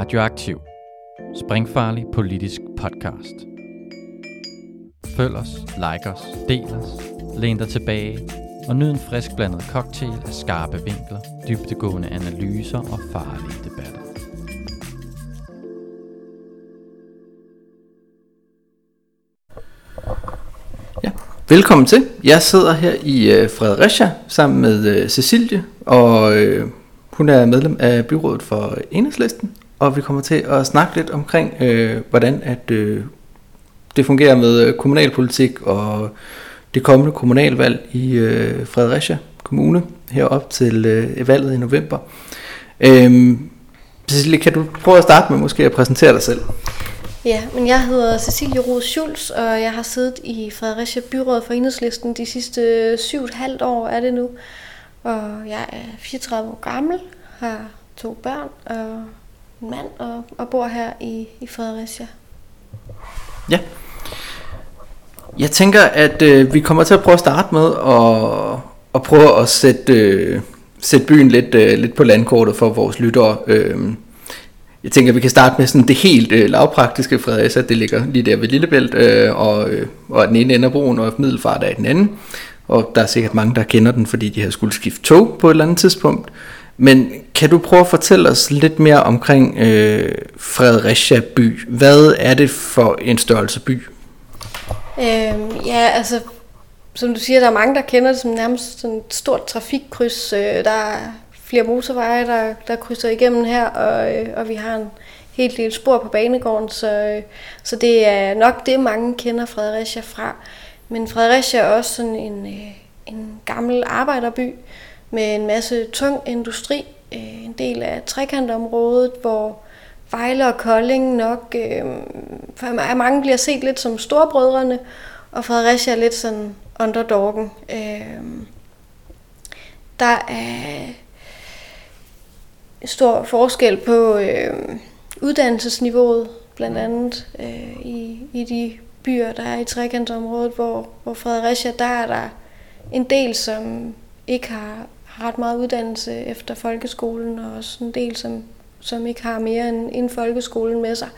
Radioaktiv. Springfarlig politisk podcast. Følg os, like os, del os, læn dig tilbage og nyd en frisk blandet cocktail af skarpe vinkler, dybtegående analyser og farlige debatter. Ja, velkommen til. Jeg sidder her i øh, Fredericia sammen med øh, Cecilie, og øh, hun er medlem af byrådet for Enhedslisten, og vi kommer til at snakke lidt omkring, øh, hvordan at øh, det fungerer med kommunalpolitik og det kommende kommunalvalg i øh, Fredericia Kommune herop til øh, valget i november. Øh, Cecilie, kan du prøve at starte med måske at præsentere dig selv? Ja, men jeg hedder Cecilie Rose Schulz, og jeg har siddet i Fredericia Byråd for Enhedslisten de sidste syv og et halvt år er det nu. Og jeg er 34 år gammel, har to børn og mand og, og bor her i, i Fredericia. Ja. Jeg tænker, at øh, vi kommer til at prøve at starte med at, at prøve at sætte, øh, sætte byen lidt, øh, lidt på landkortet for vores lyttere. Øh, jeg tænker, at vi kan starte med sådan det helt øh, lavpraktiske Fredericia. Det ligger lige der ved Lillebælt, øh, og, øh, og den ene ender broen, og Middelfart er den anden. Og der er sikkert mange, der kender den, fordi de har skulle skifte tog på et eller andet tidspunkt. Men kan du prøve at fortælle os lidt mere omkring øh, Fredericia by? Hvad er det for en størrelse by? Øhm, ja, altså, som du siger, der er mange, der kender det som nærmest sådan et stort trafikkryds. Øh, der er flere motorveje, der, der krydser igennem her, og, øh, og vi har en helt lille spor på banegården, så, øh, så det er nok det, mange kender Fredericia fra. Men Fredericia er også sådan en, øh, en gammel arbejderby med en masse tung industri, øh, en del af trekantområdet, hvor Vejle og Kolding nok øh, for mange bliver set lidt som storbrødrene, og Fredericia er lidt sådan underdoggen. Øh, der er stor forskel på øh, uddannelsesniveauet, blandt andet øh, i, i de byer, der er i trekantområdet, hvor, hvor Fredericia, der er der en del, som ikke har, har ret meget uddannelse efter folkeskolen, og også en del, som, som ikke har mere end, end folkeskolen med sig.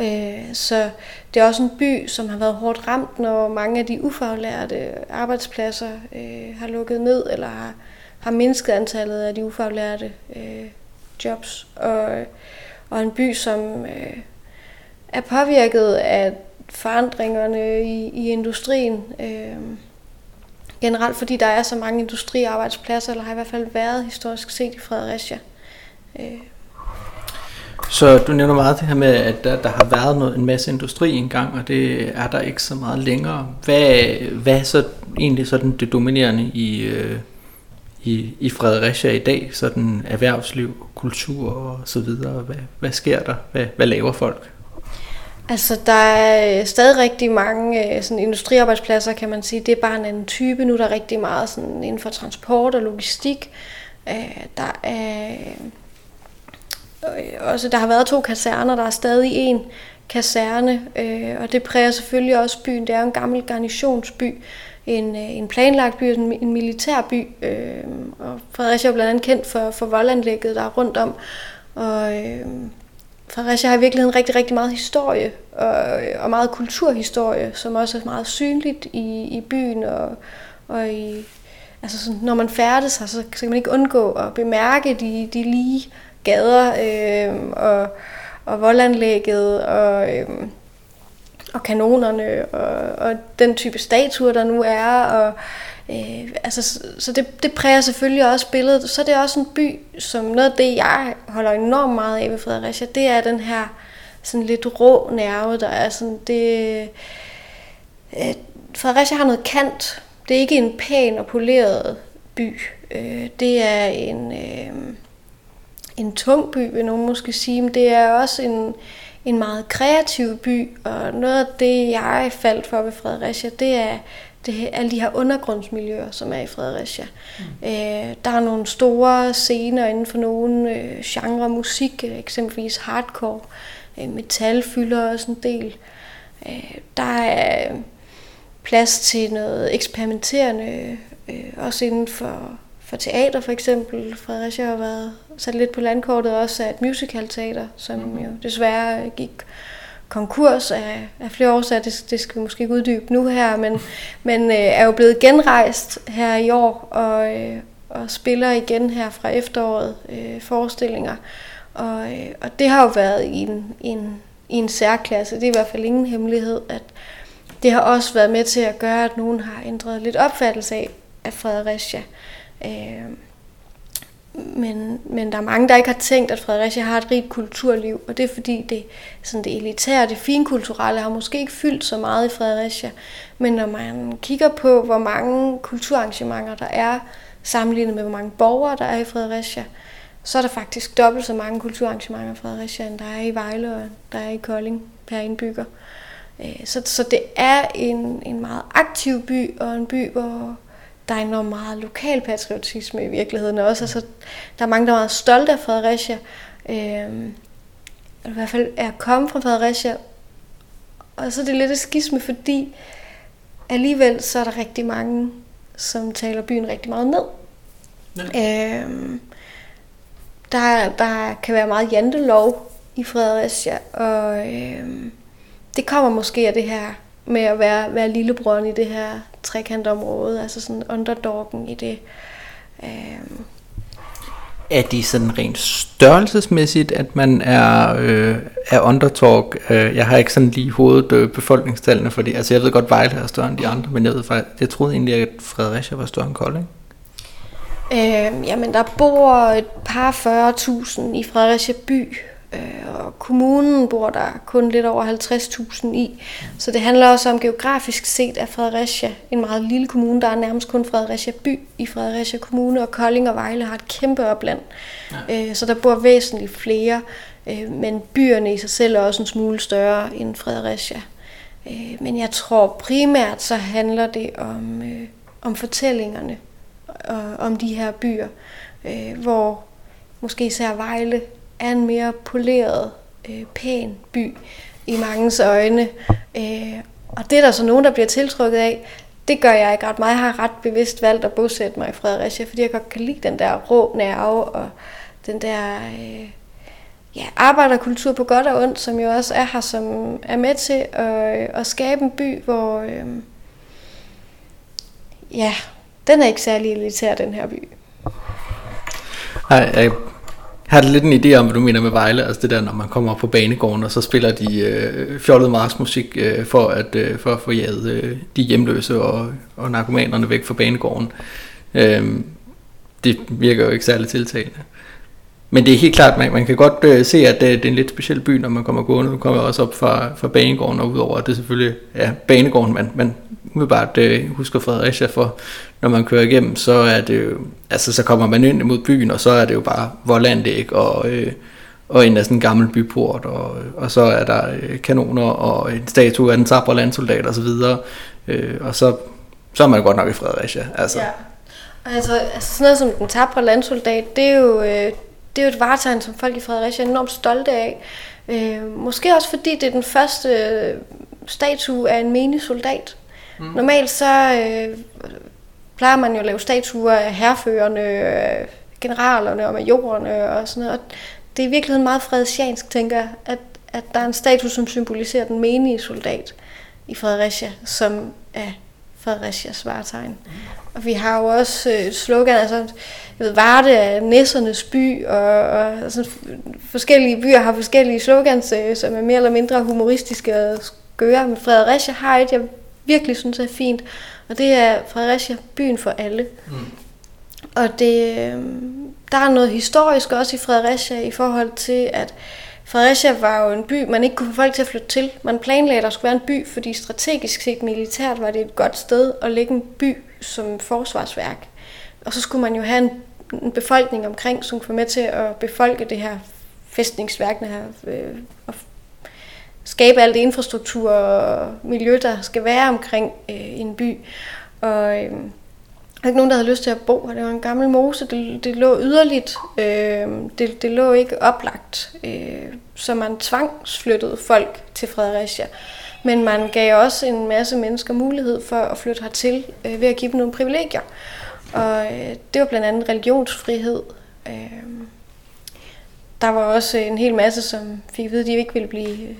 Øh, så det er også en by, som har været hårdt ramt, når mange af de ufaglærte arbejdspladser øh, har lukket ned, eller har, har mindsket antallet af de ufaglærte øh, jobs. Og, og en by, som øh, er påvirket af forandringerne i, i industrien. Øh, generelt fordi der er så mange industriarbejdspladser, eller har i hvert fald været historisk set i Fredericia. Øh. Så du nævner meget det her med, at der, der har været noget, en masse industri engang, og det er der ikke så meget længere. Hvad, hvad er så egentlig sådan det dominerende i, øh, i, i Fredericia i dag? Sådan erhvervsliv, kultur og så videre. Hvad, hvad sker der? Hvad, hvad laver folk? Altså, der er øh, stadig rigtig mange øh, sådan industriarbejdspladser, kan man sige. Det er bare en anden type. Nu er der rigtig meget sådan inden for transport og logistik. Øh, der er øh, også, der har været to kaserner, der er stadig en kaserne, øh, og det præger selvfølgelig også byen. Det er en gammel garnisonsby, en, en planlagt by, en, en militærby, og Fredericia er blandt andet kendt for, for voldanlægget, der er rundt om. Og, Fredericia har i virkeligheden rigtig, rigtig meget historie og, og meget kulturhistorie, som også er meget synligt i, i byen. Og, og i, altså sådan, når man færdes her, så, så kan man ikke undgå at bemærke de, de lige gader øh, og, og voldanlægget og, øh, og kanonerne og, og den type statuer, der nu er. Og, Øh, altså, så det, det præger selvfølgelig også billedet. Så er det også en by, som noget af det, jeg holder enormt meget af ved Fredericia, det er den her sådan lidt rå nerve, der er sådan, det... Øh, Fredericia har noget kant. Det er ikke en pæn og poleret by. Øh, det er en, øh, en tung by, vil nogen måske sige, men det er også en, en meget kreativ by, og noget af det, jeg faldt for ved Fredericia, det er det, alle de her undergrundsmiljøer, som er i Fredericia. Mm. Øh, der er nogle store scener inden for nogle øh, genre musik, eksempelvis hardcore, øh, metal fylder også en del. Øh, der er plads til noget eksperimenterende, øh, også inden for, for teater for eksempel. Fredericia har været sat lidt på landkortet også af et musicalteater, som mm. jo desværre gik konkurs af, af flere årsager, det, det skal vi måske ikke uddybe nu her, men, men øh, er jo blevet genrejst her i år og, øh, og spiller igen her fra efteråret øh, forestillinger. Og, øh, og det har jo været i en, i, en, i en særklasse, det er i hvert fald ingen hemmelighed, at det har også været med til at gøre, at nogen har ændret lidt opfattelse af, af Fredericia. Øh, men, men der er mange, der ikke har tænkt, at Fredericia har et rigt kulturliv, og det er fordi det, sådan det elitære, det finkulturelle har måske ikke fyldt så meget i Fredericia. Men når man kigger på, hvor mange kulturarrangementer der er, sammenlignet med hvor mange borgere der er i Fredericia, så er der faktisk dobbelt så mange kulturarrangementer i Fredericia, end der er i Vejle og der er i Kolding per indbygger. Øh, så, så det er en, en meget aktiv by, og en by, hvor der er enormt meget lokal patriotisme i virkeligheden også. Altså, der er mange, der er meget stolte af Fredericia. Øh, I hvert fald er kommet fra Fredericia. Og så er det lidt et skisme, fordi alligevel så er der rigtig mange, som taler byen rigtig meget ned. Ja. Øh, der, der kan være meget jantelov i Fredericia, og øh, det kommer måske af det her med at være, være lillebroren i det her trekantområde, altså sådan underdoggen i det. Øhm. Er det sådan rent størrelsesmæssigt, at man er, øh, er underdog? Øh, jeg har ikke sådan lige hovedet øh, befolkningstallene for det. Altså jeg ved godt, Vejle er større end de andre, men jeg, ved, jeg troede egentlig, at Fredericia var større end Kolding. Øh, jamen, der bor et par 40.000 i Fredericia by, og kommunen bor der kun lidt over 50.000 i. Så det handler også om geografisk set af Fredericia, en meget lille kommune. Der er nærmest kun Fredericia by i Fredericia Kommune, og Kolding og Vejle har et kæmpe opland. Ja. Øh, så der bor væsentligt flere, øh, men byerne i sig selv er også en smule større end Fredericia. Men jeg tror primært så handler det om, om fortællingerne om de her byer, hvor måske især Vejle er en mere poleret, øh, pæn by i mange øjne. Øh, og det er der så nogen, der bliver tiltrukket af. Det gør jeg ikke ret meget. Jeg har ret bevidst valgt at bosætte mig i Fredericia, fordi jeg godt kan lide den der rå nerve og den der øh, ja, arbejderkultur på godt og ondt, som jo også er her, som er med til at, øh, at skabe en by, hvor øh, ja, den er ikke særlig elitær, den her by. Nej, jeg har lidt en idé om, hvad du mener med Vejle, altså det der, når man kommer op på banegården, og så spiller de øh, fjollet marsmusik øh, for, at, øh, for at få jaget øh, de hjemløse og, og narkomanerne væk fra banegården. Øh, det virker jo ikke særlig tiltalende. Men det er helt klart, man, man kan godt øh, se, at det, det er en lidt speciel by, når man kommer gående. Nu kommer også op fra, fra banegården, og udover at det selvfølgelig ja, banegården, man, man umiddelbart øh, husker Fredericia for, når man kører igennem, så er det jo, altså så kommer man ind mod byen, og så er det jo bare voldandæg og, øh, og en af sådan en gammel byport, og, og så er der øh, kanoner og en statue af den tabre landsoldat og så videre, øh, og så, så er man godt nok i Fredericia. Altså. Ja. Altså, altså sådan noget som den tabre landsoldat, det er jo, øh, det er jo et varetegn, som folk i Fredericia er enormt stolte af. Øh, måske også fordi det er den første øh, statue af en menig soldat. Mm. Normalt så øh, plejer man jo at lave statuer af herførende, øh, generalerne og majorerne og sådan noget. Og det er i virkeligheden meget fredesiansk, tænker jeg, at, at der er en statue, som symboliserer den menige soldat i Fredericia, som er Fredericias varetegn. Mm. Og vi har jo også et slogan, altså, jeg ved, Varde er næssernes by, og, og altså, forskellige byer har forskellige slogans, øh, som er mere eller mindre humoristiske og skøre, men Fredericia har et, jeg virkelig synes er fint, og det er Fredericia, byen for alle. Mm. Og det, øhm, der er noget historisk også i Fredericia i forhold til, at Fredericia var jo en by, man ikke kunne få folk til at flytte til. Man planlagde, at der skulle være en by, fordi strategisk set militært var det et godt sted at lægge en by som forsvarsværk. Og så skulle man jo have en, en befolkning omkring, som kunne med til at befolke det her fæstningsværk, det her, øh, og skabe alt det infrastruktur og miljø, der skal være omkring øh, en by. Og øh, der ikke nogen, der havde lyst til at bo her. Det var en gammel mose. Det, det lå yderligt. Øh, det, det lå ikke oplagt. Øh, så man tvangsflyttede folk til Fredericia. Men man gav også en masse mennesker mulighed for at flytte hertil øh, ved at give dem nogle privilegier. Og øh, det var blandt andet religionsfrihed. Øh, der var også en hel masse, som fik at vide, at de ikke ville blive øh,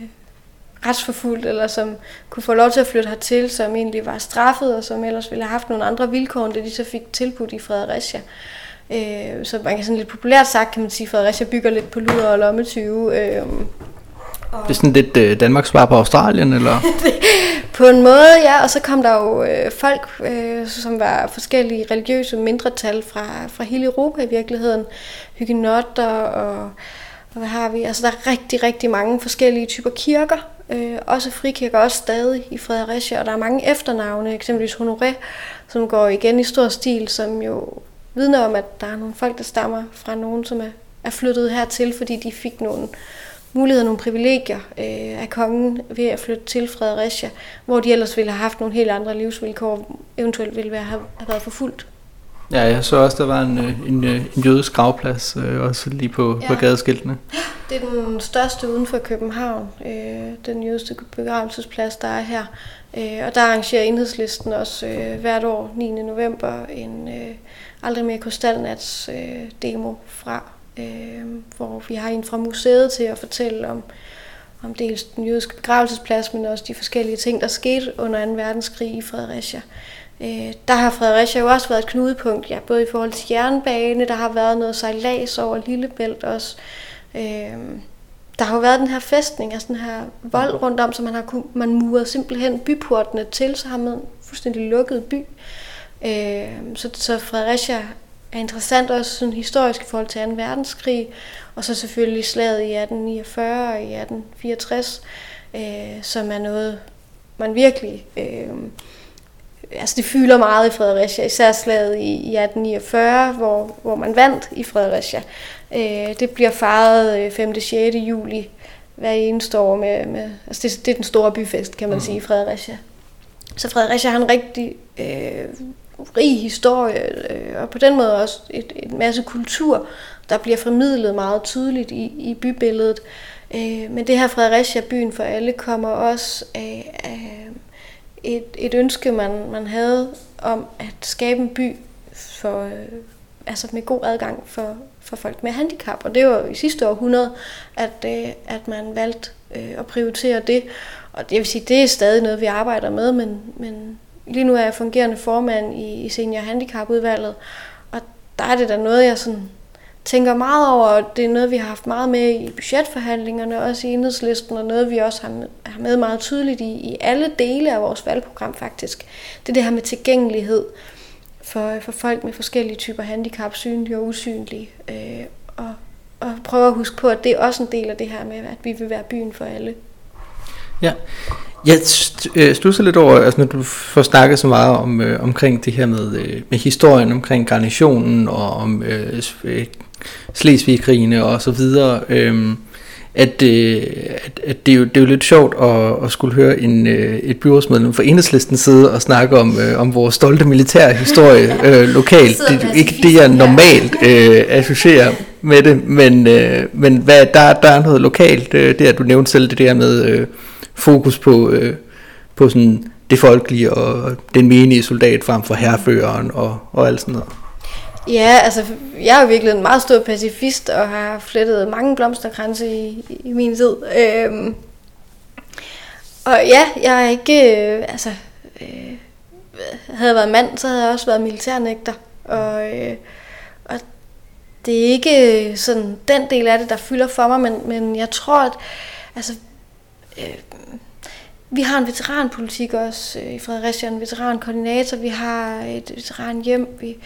retsforfulgt, eller som kunne få lov til at flytte hertil, som egentlig var straffet, og som ellers ville have haft nogle andre vilkår, end det de så fik tilbudt i Fredericia. Øh, så man kan sådan lidt populært sagt, kan man sige, at Fredericia bygger lidt på luder og lommetyve. Øh, det er sådan lidt øh, Danmarks svar på Australien, eller? på en måde, ja. Og så kom der jo øh, folk, øh, som var forskellige religiøse mindretal fra, fra hele Europa i virkeligheden. Hygenotter og, og hvad har vi? Altså der er rigtig, rigtig mange forskellige typer kirker. Øh, også frikirker, også stadig i Fredericia. Og der er mange efternavne, eksempelvis Honoré, som går igen i stor stil, som jo vidner om, at der er nogle folk, der stammer fra nogen, som er, er flyttet hertil, fordi de fik nogle muligheder, nogle privilegier øh, af kongen ved at flytte til Fredericia, hvor de ellers ville have haft nogle helt andre livsvilkår, eventuelt ville være, have, have været forfulgt. Ja, jeg så også, der var en, øh, en, øh, en jødisk gravplads, øh, også lige på, ja. på gadeskiltene. Det er den største uden for København, øh, den jødiske begravelsesplads, der er her. Øh, og der arrangerer enhedslisten også øh, hvert år 9. november en øh, aldrig mere krystalnats øh, demo fra øh, hvor vi har en fra museet til at fortælle om, om dels den jødiske begravelsesplads, men også de forskellige ting, der skete under 2. verdenskrig i Fredericia. Øh, der har Fredericia jo også været et knudepunkt, ja, både i forhold til jernbane, der har været noget sejlads over Lillebælt også. Øh, der har jo været den her fæstning, altså den her vold rundt om, så man har man muret simpelthen byportene til, så har man fuldstændig lukket by. Øh, så, så Fredericia er interessant også sådan historisk i forhold til 2. verdenskrig, og så selvfølgelig slaget i 1849 og i 1864, øh, som er noget, man virkelig... Øh, altså det fylder meget i Fredericia, især slaget i, i 1849, hvor, hvor man vandt i Fredericia. Øh, det bliver fejret 5. og 6. juli hver eneste år med, med altså det, det er den store byfest, kan man mm. sige, i Fredericia. Så Fredericia har en rigtig øh, rig historie, øh, og på den måde også et, et masse kultur, der bliver formidlet meget tydeligt i, i bybilledet. Øh, men det her Fredericia byen for alle kommer også af, af et, et ønske, man, man havde om at skabe en by for, øh, altså med god adgang for, for folk med handicap. Og det var i sidste århundrede, at, øh, at man valgte øh, at prioritere det. Og det vil sige, det er stadig noget, vi arbejder med, men, men lige nu er jeg fungerende formand i, i senior handicapudvalget, og der er det da noget, jeg sådan tænker meget over, og det er noget, vi har haft meget med i budgetforhandlingerne, også i enhedslisten, og noget, vi også har med, har med meget tydeligt i, i alle dele af vores valgprogram faktisk. Det er det her med tilgængelighed for, for folk med forskellige typer handicap, synlige og usynlige, øh, og, og prøve at huske på, at det er også en del af det her med, at vi vil være byen for alle. Ja, jeg øh, stusser lidt over, altså når du får snakket så meget om øh, omkring det her med, øh, med historien omkring garnitionen og om øh, øh Slesvig-krigene og så videre, øh, at, øh, at, at det, er jo, det er jo lidt sjovt at, at skulle høre en, øh, et byrådsmedlem fra enhedslistens side og snakke om, øh, om vores stolte militære historie øh, lokalt. Det er ikke det, jeg normalt øh, associerer med det, men, øh, men hvad, der, der er noget lokalt, øh, det at du nævnte selv det der med... Øh, fokus på, øh, på sådan det folkelige og den menige soldat frem for herreføreren og, og alt sådan noget. Ja, altså jeg er jo virkelig en meget stor pacifist og har flettet mange blomsterkranse i, i min tid. Øhm, og ja, jeg er ikke, øh, altså, øh, havde jeg været mand, så havde jeg også været militærnægter. Og, øh, og det er ikke sådan den del af det, der fylder for mig, men, men jeg tror, at altså, øh, vi har en veteranpolitik også øh, i Fredericia, en veterankoordinator, vi har et veteranhjem, vi,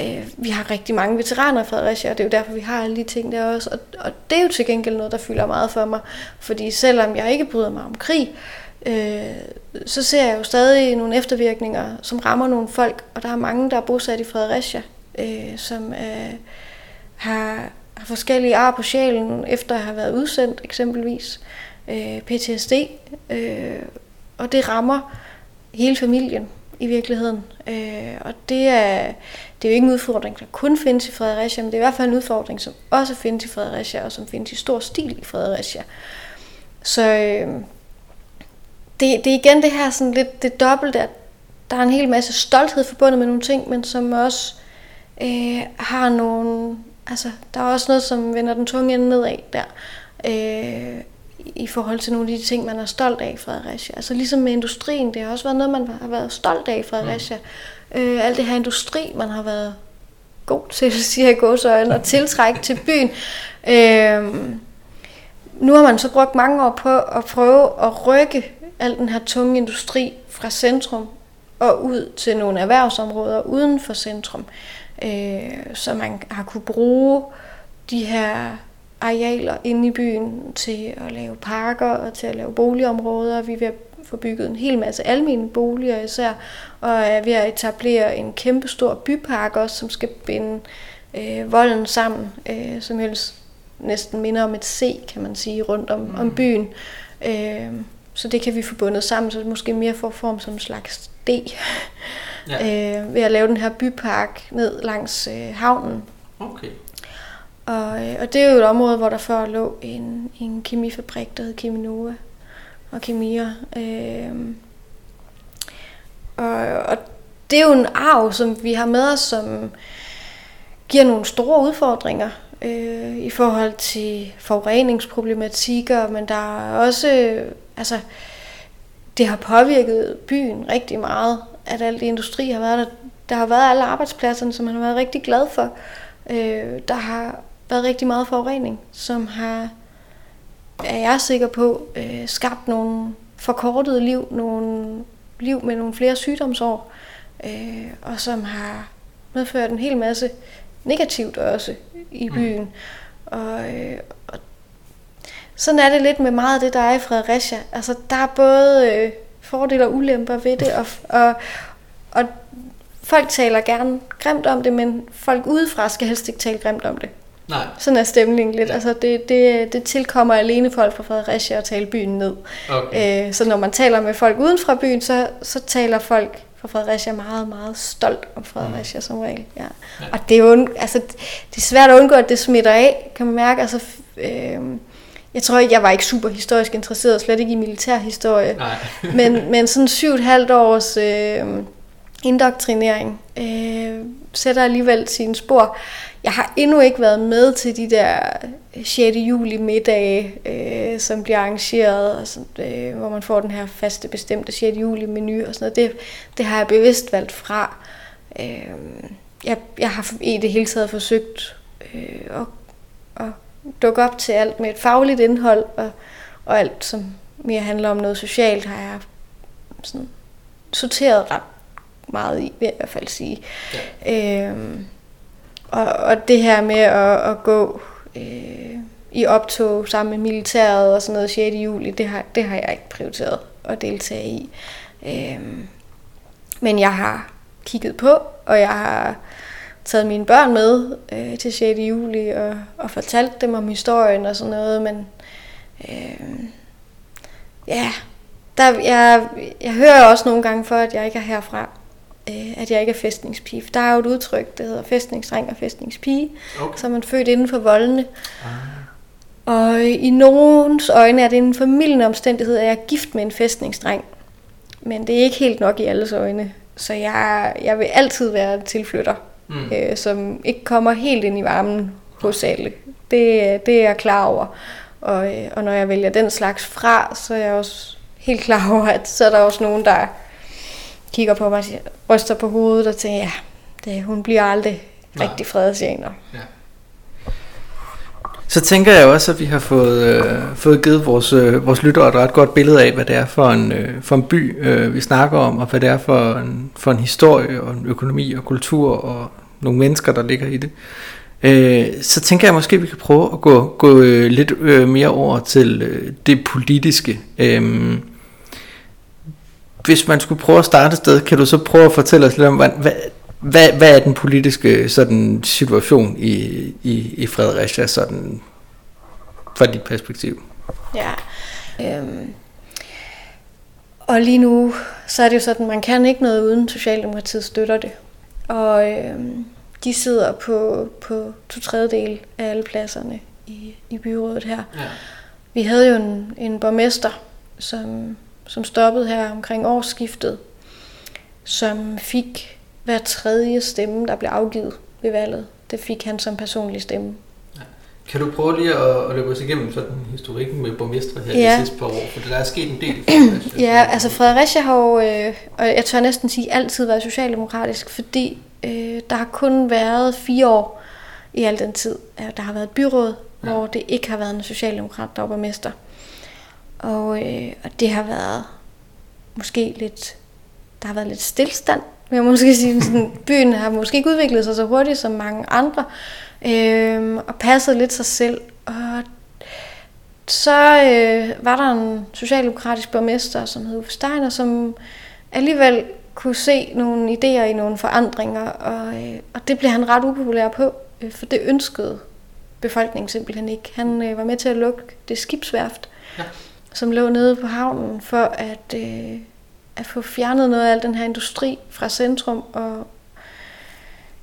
øh, vi har rigtig mange veteraner i Fredericia, og det er jo derfor, vi har alle de ting der også. Og, og det er jo til gengæld noget, der fylder meget for mig, fordi selvom jeg ikke bryder mig om krig, øh, så ser jeg jo stadig nogle eftervirkninger, som rammer nogle folk, og der er mange, der er bosat i Fredericia, øh, som øh, har, har forskellige ar på sjælen, efter at have været udsendt eksempelvis. øh, Øh, PTSD, øh, og det rammer hele familien i virkeligheden. Øh, og det er, det er jo ikke en udfordring, der kun findes i Fredericia, men det er i hvert fald en udfordring, som også findes i Fredericia, og som findes i stor stil i Fredericia. Så øh, det, det er igen det her sådan lidt det dobbelte, at der er en hel masse stolthed forbundet med nogle ting, men som også øh, har nogle Altså, der er også noget, som vender den tunge ende nedad der. Øh, i forhold til nogle af de ting, man er stolt af i Fredericia. Altså ligesom med industrien, det har også været noget, man har været stolt af i Fredericia. Mm. Øh, alt det her industri, man har været god til, siger jeg gåsøjne, at tiltrække til byen. Øh, nu har man så brugt mange år på at prøve at rykke al den her tunge industri fra centrum og ud til nogle erhvervsområder uden for centrum. Øh, så man har kunne bruge de her arealer inde i byen til at lave parker og til at lave boligområder. Vi er ved at få bygget en hel masse almene boliger især, og er ved at etablere en kæmpe stor bypark også, som skal binde øh, volden sammen, øh, som helst næsten minder om et C, kan man sige, rundt om, mm. om byen. Øh, så det kan vi få bundet sammen, så det måske mere får form som en slags D. Ja. øh, ved at lave den her bypark ned langs øh, havnen. Okay. Og, øh, og det er jo et område, hvor der før lå en, en kemifabrik, der hed Keminova og Kemia. Øh, og, og det er jo en arv, som vi har med os, som giver nogle store udfordringer øh, i forhold til forureningsproblematikker, men der er også, øh, altså, det har påvirket byen rigtig meget, at alt industri har været der. Der har været alle arbejdspladserne, som man har været rigtig glad for. Øh, der har været rigtig meget forurening, som har, er jeg sikker på, øh, skabt nogle forkortede liv, nogle liv med nogle flere sygdomsår, øh, og som har medført en hel masse negativt også i mm. byen. Mm. Og, øh, og sådan er det lidt med meget af det, der er i Fredericia. Altså, der er både øh, fordele og ulemper ved det, og, og, og folk taler gerne grimt om det, men folk udefra skal helst ikke tale grimt om det. Nej. Sådan er stemningen lidt. Ja. Altså det, det, det tilkommer alene folk fra Fredericia at tale byen ned. Okay. Øh, så når man taler med folk uden fra byen, så, så taler folk fra Fredericia meget, meget stolt om Fredericia mm. som regel. Ja. Ja. Og det er, jo, altså, det er svært at undgå, at det smitter af, kan man mærke. Altså, øh, jeg tror ikke, jeg var ikke super historisk interesseret, slet ikke i militærhistorie. Nej. men, men sådan syv et halvt års øh, indoktrinering øh, sætter alligevel sine spor. Jeg har endnu ikke været med til de der 6. juli middage, øh, som bliver arrangeret, og sådan, øh, hvor man får den her faste bestemte 6. juli menu og sådan noget. Det, det har jeg bevidst valgt fra. Øh, jeg, jeg har i det hele taget forsøgt øh, at, at dukke op til alt med et fagligt indhold, og, og alt, som mere handler om noget socialt, har jeg sådan sorteret ret meget i, vil jeg i hvert fald sige. Ja. Øh, og, og det her med at, at gå øh, i optog sammen med militæret og sådan noget 6. juli, det har, det har jeg ikke prioriteret at deltage i. Øh, men jeg har kigget på, og jeg har taget mine børn med øh, til 6. juli og, og fortalt dem om historien og sådan noget, men øh, ja, der, jeg, jeg hører også nogle gange for, at jeg ikke er herfra øh, at jeg ikke er fæstningspige. For der er jo et udtryk, der hedder fæstningsdreng og fæstningspige, okay. så man født inden for voldene. Ah. Og i nogens øjne er det en familien omstændighed, at jeg er gift med en fæstningsdreng. Men det er ikke helt nok i alles øjne. Så jeg, jeg vil altid være en tilflytter, mm. øh, som ikke kommer helt ind i varmen hos alle. Det, det er jeg klar over. Og, øh, og når jeg vælger den slags fra, så er jeg også helt klar over, at så er der også nogen, der kigger på mig og ryster på hovedet og tænker, ja, det, hun bliver aldrig Nej. rigtig fredsjaner. Ja. Så tænker jeg også, at vi har fået, øh, fået givet vores, øh, vores lyttere et ret godt billede af, hvad det er for en, øh, for en by, øh, vi snakker om, og hvad det er for en, for en historie, og en økonomi og kultur, og nogle mennesker, der ligger i det. Øh, så tænker jeg måske, at vi kan prøve at gå, gå øh, lidt øh, mere over til øh, det politiske. Øh, hvis man skulle prøve at starte et sted, kan du så prøve at fortælle os lidt om, hvad, hvad, hvad er den politiske sådan, situation i, i, i Fredericia sådan, fra dit perspektiv? Ja, øhm, og lige nu, så er det jo sådan, man kan ikke noget uden Socialdemokratiet støtter det. Og øhm, de sidder på, på to tredjedel af alle pladserne i, i byrådet her. Ja. Vi havde jo en, en borgmester, som som stoppede her omkring årsskiftet, som fik hver tredje stemme, der blev afgivet ved valget, det fik han som personlig stemme. Kan du prøve lige at, at løbe os igennem sådan historikken med borgmestre her Ja. de sidste par år? For der er sket en del. Ja, altså Fredericia har jo, øh, og jeg tør næsten sige, altid været socialdemokratisk, fordi øh, der har kun været fire år i al den tid. at Der har været et byråd, Ja. ja. hvor det ikke har været en socialdemokrat, der var borgmester. Og, øh, og det har været måske lidt, der har været lidt stillstand, vil jeg måske sige. Sådan, byen har måske ikke udviklet sig så hurtigt som mange andre, øh, og passet lidt sig selv. Og så øh, var der en socialdemokratisk borgmester, som hed Uffe Steiner, som alligevel kunne se nogle idéer i nogle forandringer, og, øh, og det blev han ret upopulær på, øh, for det ønskede befolkningen simpelthen ikke. Han øh, var med til at lukke det skibsværft, Ja som lå nede på havnen, for at, øh, at få fjernet noget af al den her industri fra centrum, og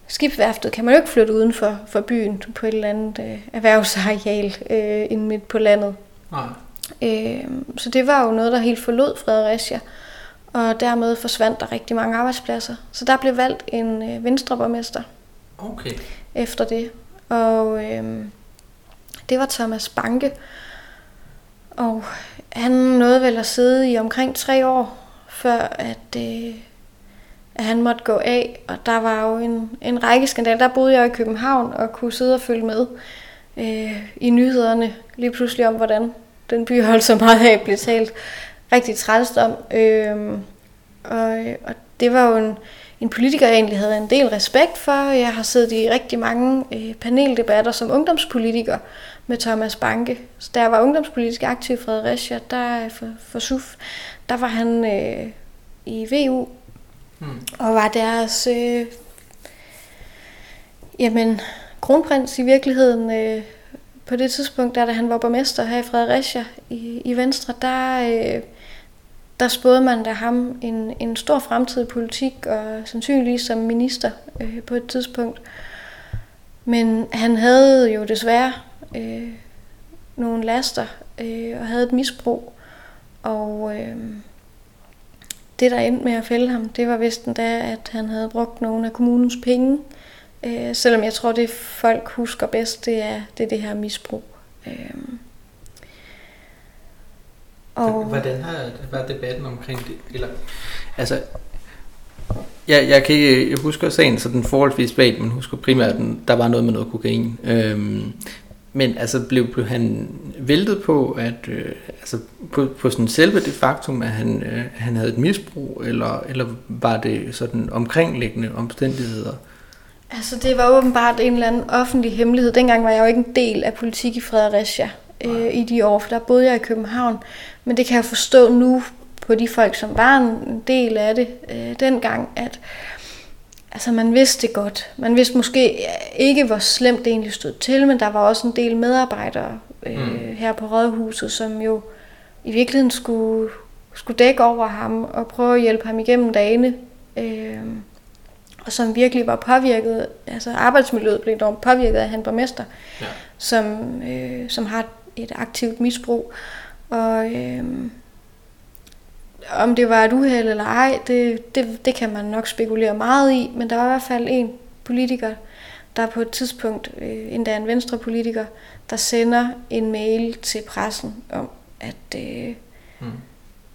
skibsværftet kan man jo ikke flytte uden for, for byen på et eller andet øh, erhvervsareal øh, inde midt på landet. Nej. Øh, så det var jo noget, der helt forlod Fredericia, og dermed forsvandt der rigtig mange arbejdspladser. Så der blev valgt en øh, venstreborgmester Okay. efter det, og øh, det var Thomas Banke. Og han nåede vel at sidde i omkring tre år, før at, øh, at han måtte gå af. Og der var jo en, en række skandaler. Der boede jeg i København og kunne sidde og følge med øh, i nyhederne lige pludselig om, hvordan den by holdt så meget af blev talt rigtig træls om. Øh, og, og det var jo en, en politiker, jeg egentlig havde en del respekt for. Jeg har siddet i rigtig mange øh, paneldebatter som ungdomspolitiker med Thomas Banke. Så da jeg var ungdomspolitisk aktiv i Fredericia, der for, for SUF, der var han øh, i VU Hmm. og var deres øh, jamen, kronprins i virkeligheden. Øh, på det tidspunkt, da han var borgmester her i Fredericia i, i Venstre, der, øh, der spåede man da ham en, en stor fremtid i politik, og sandsynligvis som minister øh, på et tidspunkt. Men han havde jo desværre øh, nogle laster øh, og havde et misbrug. Og øh, det, der endte med at fælde ham, det var vist endda, at han havde brugt nogle af kommunens penge. Øh, selvom jeg tror, det folk husker bedst, det er det, er det her misbrug. Øh, Og... Hvordan har været debatten omkring det? Eller, altså, jeg, jeg kan ikke jeg husker sagen sådan forholdsvis vagt, men husker primært, at den- der var noget med noget kokain. Øhm, men altså blev, blev han væltet på, at øh, altså på, på sådan selve det faktum, at han, øh, han havde et misbrug, eller, eller var det sådan omkringliggende omstændigheder? Altså, det var åbenbart en eller anden offentlig hemmelighed. Dengang var jeg jo ikke en del af politik i Fredericia øh, i de år, for der boede jeg i København. Men det kan jeg forstå nu på de folk, som var en del af det øh, dengang, at altså, man vidste det godt. Man vidste måske ikke, hvor slemt det egentlig stod til, men der var også en del medarbejdere øh, Mm. her på Rådhuset, som jo i virkeligheden skulle, skulle dække over ham og prøve at hjælpe ham igennem dagene. Øh, og som virkelig var påvirket, altså arbejdsmiljøet blev dog påvirket af han borgmester, Ja. som, øh, som har et aktivt misbrug. Og øh, om det var et uheld eller ej, det, det, det kan man nok spekulere meget i, men der var i hvert fald en politiker, der på et tidspunkt, øh, endda en venstre politiker, der sender en mail til pressen om, at, øh, Mm.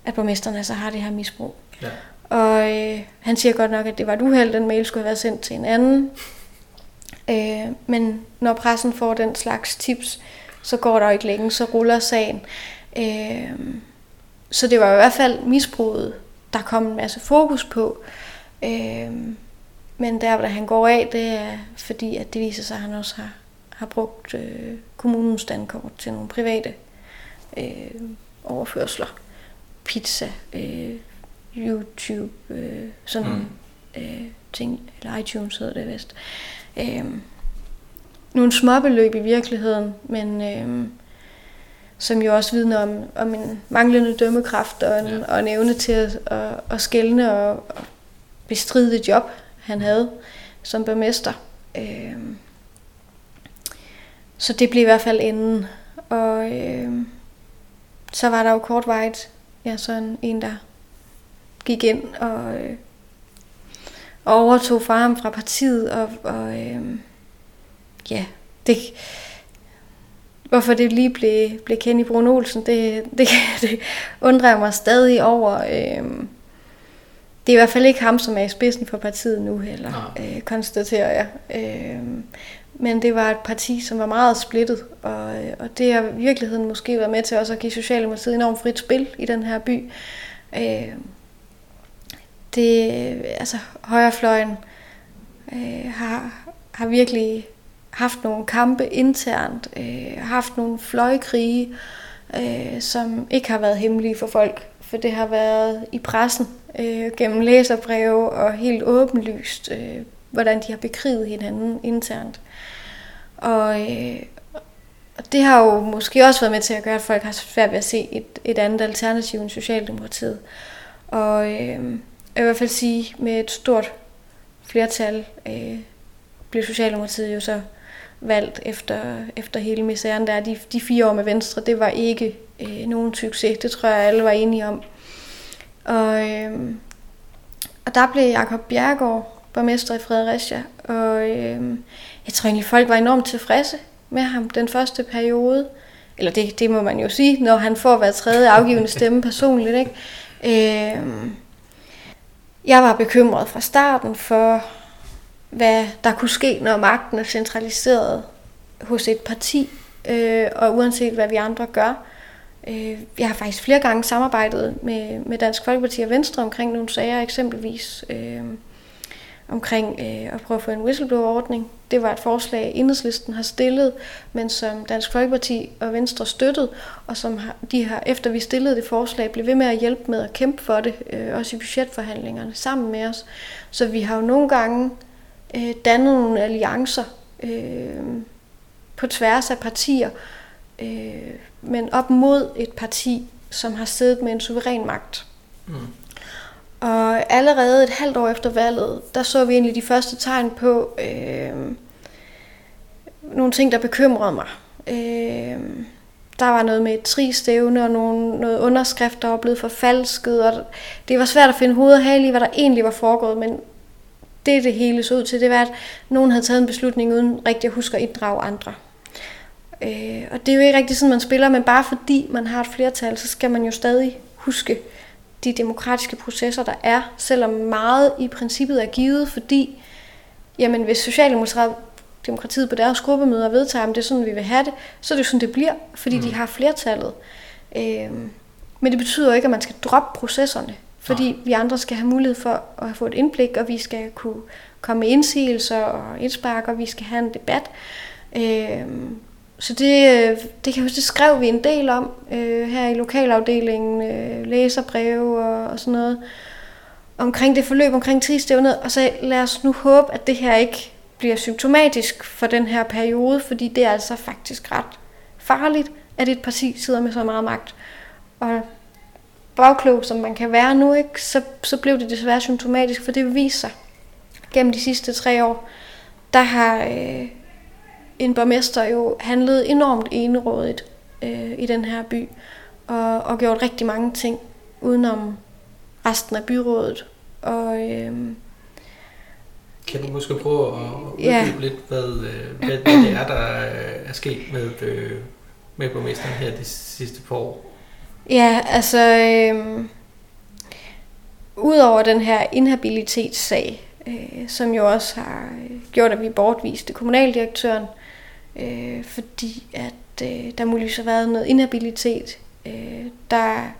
at borgmesteren altså har det her misbrug. Ja. Og øh, han siger godt nok, at det var et uheld, den mail skulle have været sendt til en anden. Øh, men når pressen får den slags tips, så går der ikke længe, så ruller sagen. Øh, så det var i hvert fald misbruget, der kom en masse fokus på. Øh, men der, hvor han går af, det er fordi, at det viser sig, at han også har, har brugt øh, kommunens standkort til nogle private øh, overførsler. Pizza, øh, YouTube, øh, sådan mm. øh, ting, eller iTunes hedder det vist. Øh, nogle småbeløb i virkeligheden, men øh, som jo også vidner om, om en manglende dømmekraft og en, Ja. og en evne til at, at, at skælne og, og bestride det job, han havde som borgmester. Øh, så det blev i hvert fald enden. Og øh, så var der jo kortvarigt ja, sådan en, der gik ind og, øh, og overtog fra ham fra partiet, og, og, øh, ja, det, hvorfor det lige blev, blev Kenny Brun Olsen, det, det, det undrer jeg mig stadig over. Øh, det er i hvert fald ikke ham, som er i spidsen for partiet nu heller, øh, konstaterer jeg. Øh, men det var et parti, som var meget splittet, og, og det har i virkeligheden måske været med til også at give Socialdemokratiet enormt frit spil i den her by. Øh, det, altså højrefløjen øh, har, har virkelig haft nogle kampe internt, øh, haft nogle fløjkrige, øh, som ikke har været hemmelige for folk, for det har været i pressen øh, gennem læserbreve og helt åbenlyst, øh, hvordan de har bekriget hinanden internt. Og, øh, og det har jo måske også været med til at gøre, at folk har svært ved at se et, et andet alternativ end Socialdemokratiet. Og øh, jeg vil i hvert fald sige, med et stort flertal øh, blev Socialdemokratiet jo så valgt efter, efter hele misæren der. De, de fire år med Venstre, det var ikke øh, nogen succes. Det tror jeg, alle var enige om. Og, øh, og der blev Jakob Bjergård borgmester i Fredericia, og øh, jeg tror egentlig, folk var enormt tilfredse med ham den første periode. Eller det, det må man jo sige, når han får hver tredje afgivende stemme personligt. Ikke? Øh, jeg var bekymret fra starten for, hvad der kunne ske, når magten er centraliseret hos et parti, øh, og uanset hvad vi andre gør. Øh, jeg har faktisk flere gange samarbejdet med, med Dansk Folkeparti og Venstre omkring nogle sager, eksempelvis øh, omkring øh, at prøve at få en whistleblower-ordning. Det var et forslag, Enhedslisten har stillet, men som Dansk Folkeparti og Venstre støttede, og som har, de har, efter vi stillede det forslag, blev ved med at hjælpe med at kæmpe for det, øh, også i budgetforhandlingerne sammen med os. Så vi har jo nogle gange øh, dannet nogle alliancer øh, på tværs af partier, øh, men op mod et parti, som har siddet med en suveræn magt. Mm. Og allerede et halvt år efter valget, der så vi egentlig de første tegn på øh, nogle ting, der bekymrede mig. Øh, der var noget med et tristævne og nogle, noget underskrift, der var blevet forfalsket, og det var svært at finde hoved og hale i, hvad der egentlig var foregået, men det, det hele så ud til, det var, at nogen havde taget en beslutning uden rigtig at huske at inddrage andre. Øh, og det er jo ikke rigtig sådan, man spiller, men bare fordi man har et flertal, så skal man jo stadig huske de demokratiske processer, der er, selvom meget i princippet er givet, fordi jamen, hvis Socialdemokratiet på deres gruppemøder vedtager, om det er sådan, vi vil have det, så er det jo sådan, det bliver, fordi mm. de har flertallet. Øh, men det betyder jo ikke, at man skal droppe processerne, fordi ja. vi andre skal have mulighed for at få et indblik, og vi skal kunne komme med indsigelser og indspark, og vi skal have en debat. Øh, så det, øh, det, kan, det skrev vi en del om øh, her i lokalafdelingen, øh, læserbreve og, og sådan noget, omkring det forløb, omkring tristævnet, og så lad os nu håbe, at det her ikke bliver symptomatisk for den her periode, fordi det er altså faktisk ret farligt, at et parti sidder med så meget magt. Og bagklog, som man kan være nu, ikke, så, så blev det desværre symptomatisk, for det viser sig gennem de sidste tre år, der har... Øh, en borgmester jo handlede enormt enerådigt øh, i den her by, og, og gjort rigtig mange ting udenom resten af byrådet. Og, øh, kan du måske prøve at uddybe ja. lidt, hvad, øh, hvad, hvad det er, der er sket med, øh, med borgmesteren her de sidste par år? Ja, altså... Øh, Udover den her inhabilitetssag, øh, som jo også har øh, gjort, at vi bortviste kommunaldirektøren, øh, fordi at øh, der muligvis har været noget inhabilitet. Øh, der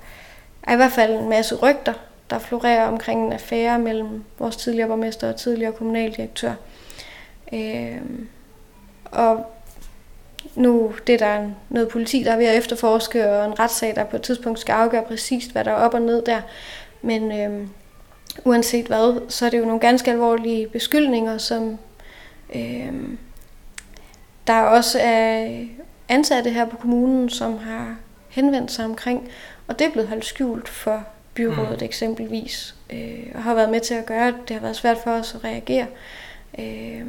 er i hvert fald en masse rygter, der florerer omkring en affære mellem vores tidligere borgmester og tidligere kommunaldirektør. Øh, og nu det er der noget politi, der er ved at efterforske, og en retssag, der på et tidspunkt skal afgøre præcist, hvad der er op og ned der. Men øh, uanset hvad, så er det jo nogle ganske alvorlige beskyldninger, som øh, der er også er ansatte her på kommunen, som har henvendt sig omkring, og det er blevet holdt skjult for byrådet mm. eksempelvis, øh, og har været med til at gøre, at det har været svært for os at reagere. Øh,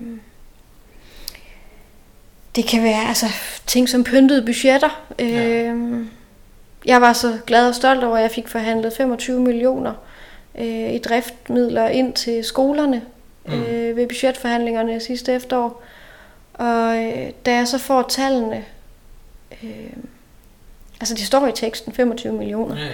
det kan være altså, ting som pyntede budgetter. Ja. Øh, jeg var så glad og stolt over, at jeg fik forhandlet 25 millioner øh, i driftmidler ind til skolerne mm. øh, ved budgetforhandlingerne sidste efterår. Og øh, da jeg så får tallene, øh, altså det står i teksten 25 millioner Ja, ja.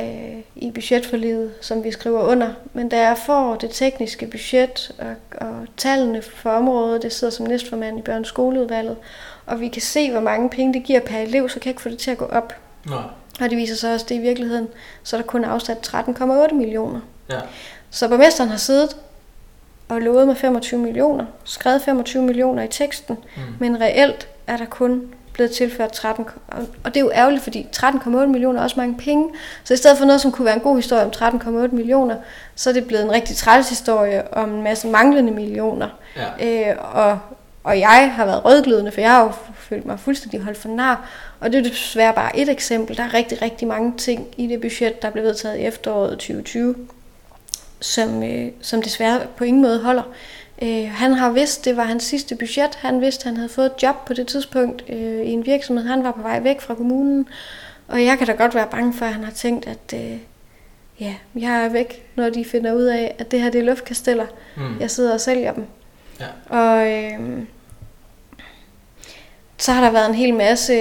Øh, i budgetforliget, som vi skriver under. Men da jeg får det tekniske budget og, og tallene for området, det sidder som næstformand i børne- skoleudvalget, og vi kan se, hvor mange penge det giver per elev, så kan jeg ikke få det til at gå op. Nå, Og det viser sig også, at det i virkeligheden, så er der kun afsat 13,8 millioner. ja. Så borgmesteren har siddet og lovet med 25 millioner, skrevet 25 millioner i teksten, Mm. men reelt er der kun blevet tilført 13, og- det er jo ærgerligt, fordi 13,8 millioner er også mange penge, så i stedet for noget, som kunne være en god historie om 13,8 millioner, så er det blevet en rigtig træls historie om en masse manglende millioner. ja. Øh, og, og jeg har været rødglødende, for jeg har jo følt mig fuldstændig holdt for nar. Og det er desværre bare et eksempel. Der er rigtig, rigtig mange ting i det budget, der blev vedtaget i efteråret 2020, som, øh, som desværre på ingen måde holder. Øh, han har vidst, det var hans sidste budget. Han vidste, han havde fået et job på det tidspunkt øh, i en virksomhed. Han var på vej væk fra kommunen. Og jeg kan da godt være bange for, at han har tænkt, at øh, ja, jeg er væk, når de finder ud af, at det her det er luftkasteller. Mm. Jeg sidder og sælger dem. Ja. Og øh, så har der været en hel masse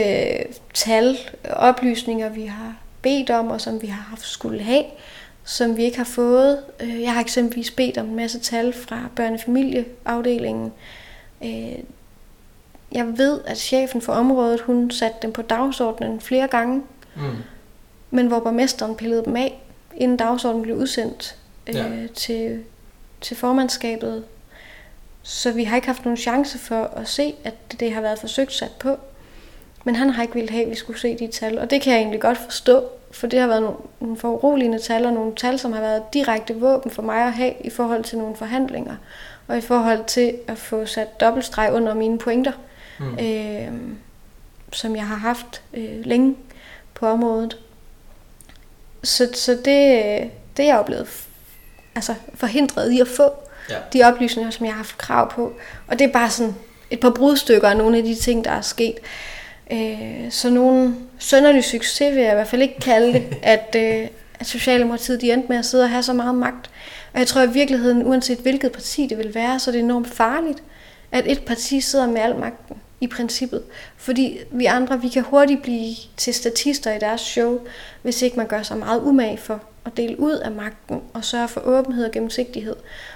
tal, oplysninger, vi har bedt om, og som vi har haft skulle have, som vi ikke har fået. Øh, Jeg har eksempelvis bedt om en masse tal fra børnefamilieafdelingen. Øh, Jeg ved, at chefen for området, hun satte dem på dagsordenen flere gange, Mm. men hvor borgmesteren pillede dem af, inden dagsordenen blev udsendt øh, Ja. til, til formandskabet. Så vi har ikke haft nogen chance for at se, at det har været forsøgt sat på. Men han har ikke ville have, at vi skulle se de tal, og det kan jeg egentlig godt forstå, for det har været nogle, nogle foruroligende tal, og nogle tal, som har været direkte våben for mig at have i forhold til nogle forhandlinger, og i forhold til at få sat dobbeltstreg under mine pointer, Mm. øh, som jeg har haft øh, længe på området. Så, så det, det er jeg jo blevet altså forhindret i at få Ja. de oplysninger, som jeg har haft krav på. Og det er bare sådan et par brudstykker af nogle af de ting, der er sket. Øh, så nogle sønderlig succes vil jeg i hvert fald ikke kalde det, at, øh, at Socialdemokratiet de endte med at sidde og have så meget magt. Og jeg tror i virkeligheden, uanset hvilket parti det vil være, så er det enormt farligt, at et parti sidder med al magten i princippet. Fordi vi andre, vi kan hurtigt blive til statister i deres show, hvis ikke man gør sig meget umage for at dele ud af magten og sørge for åbenhed og gennemsigtighed.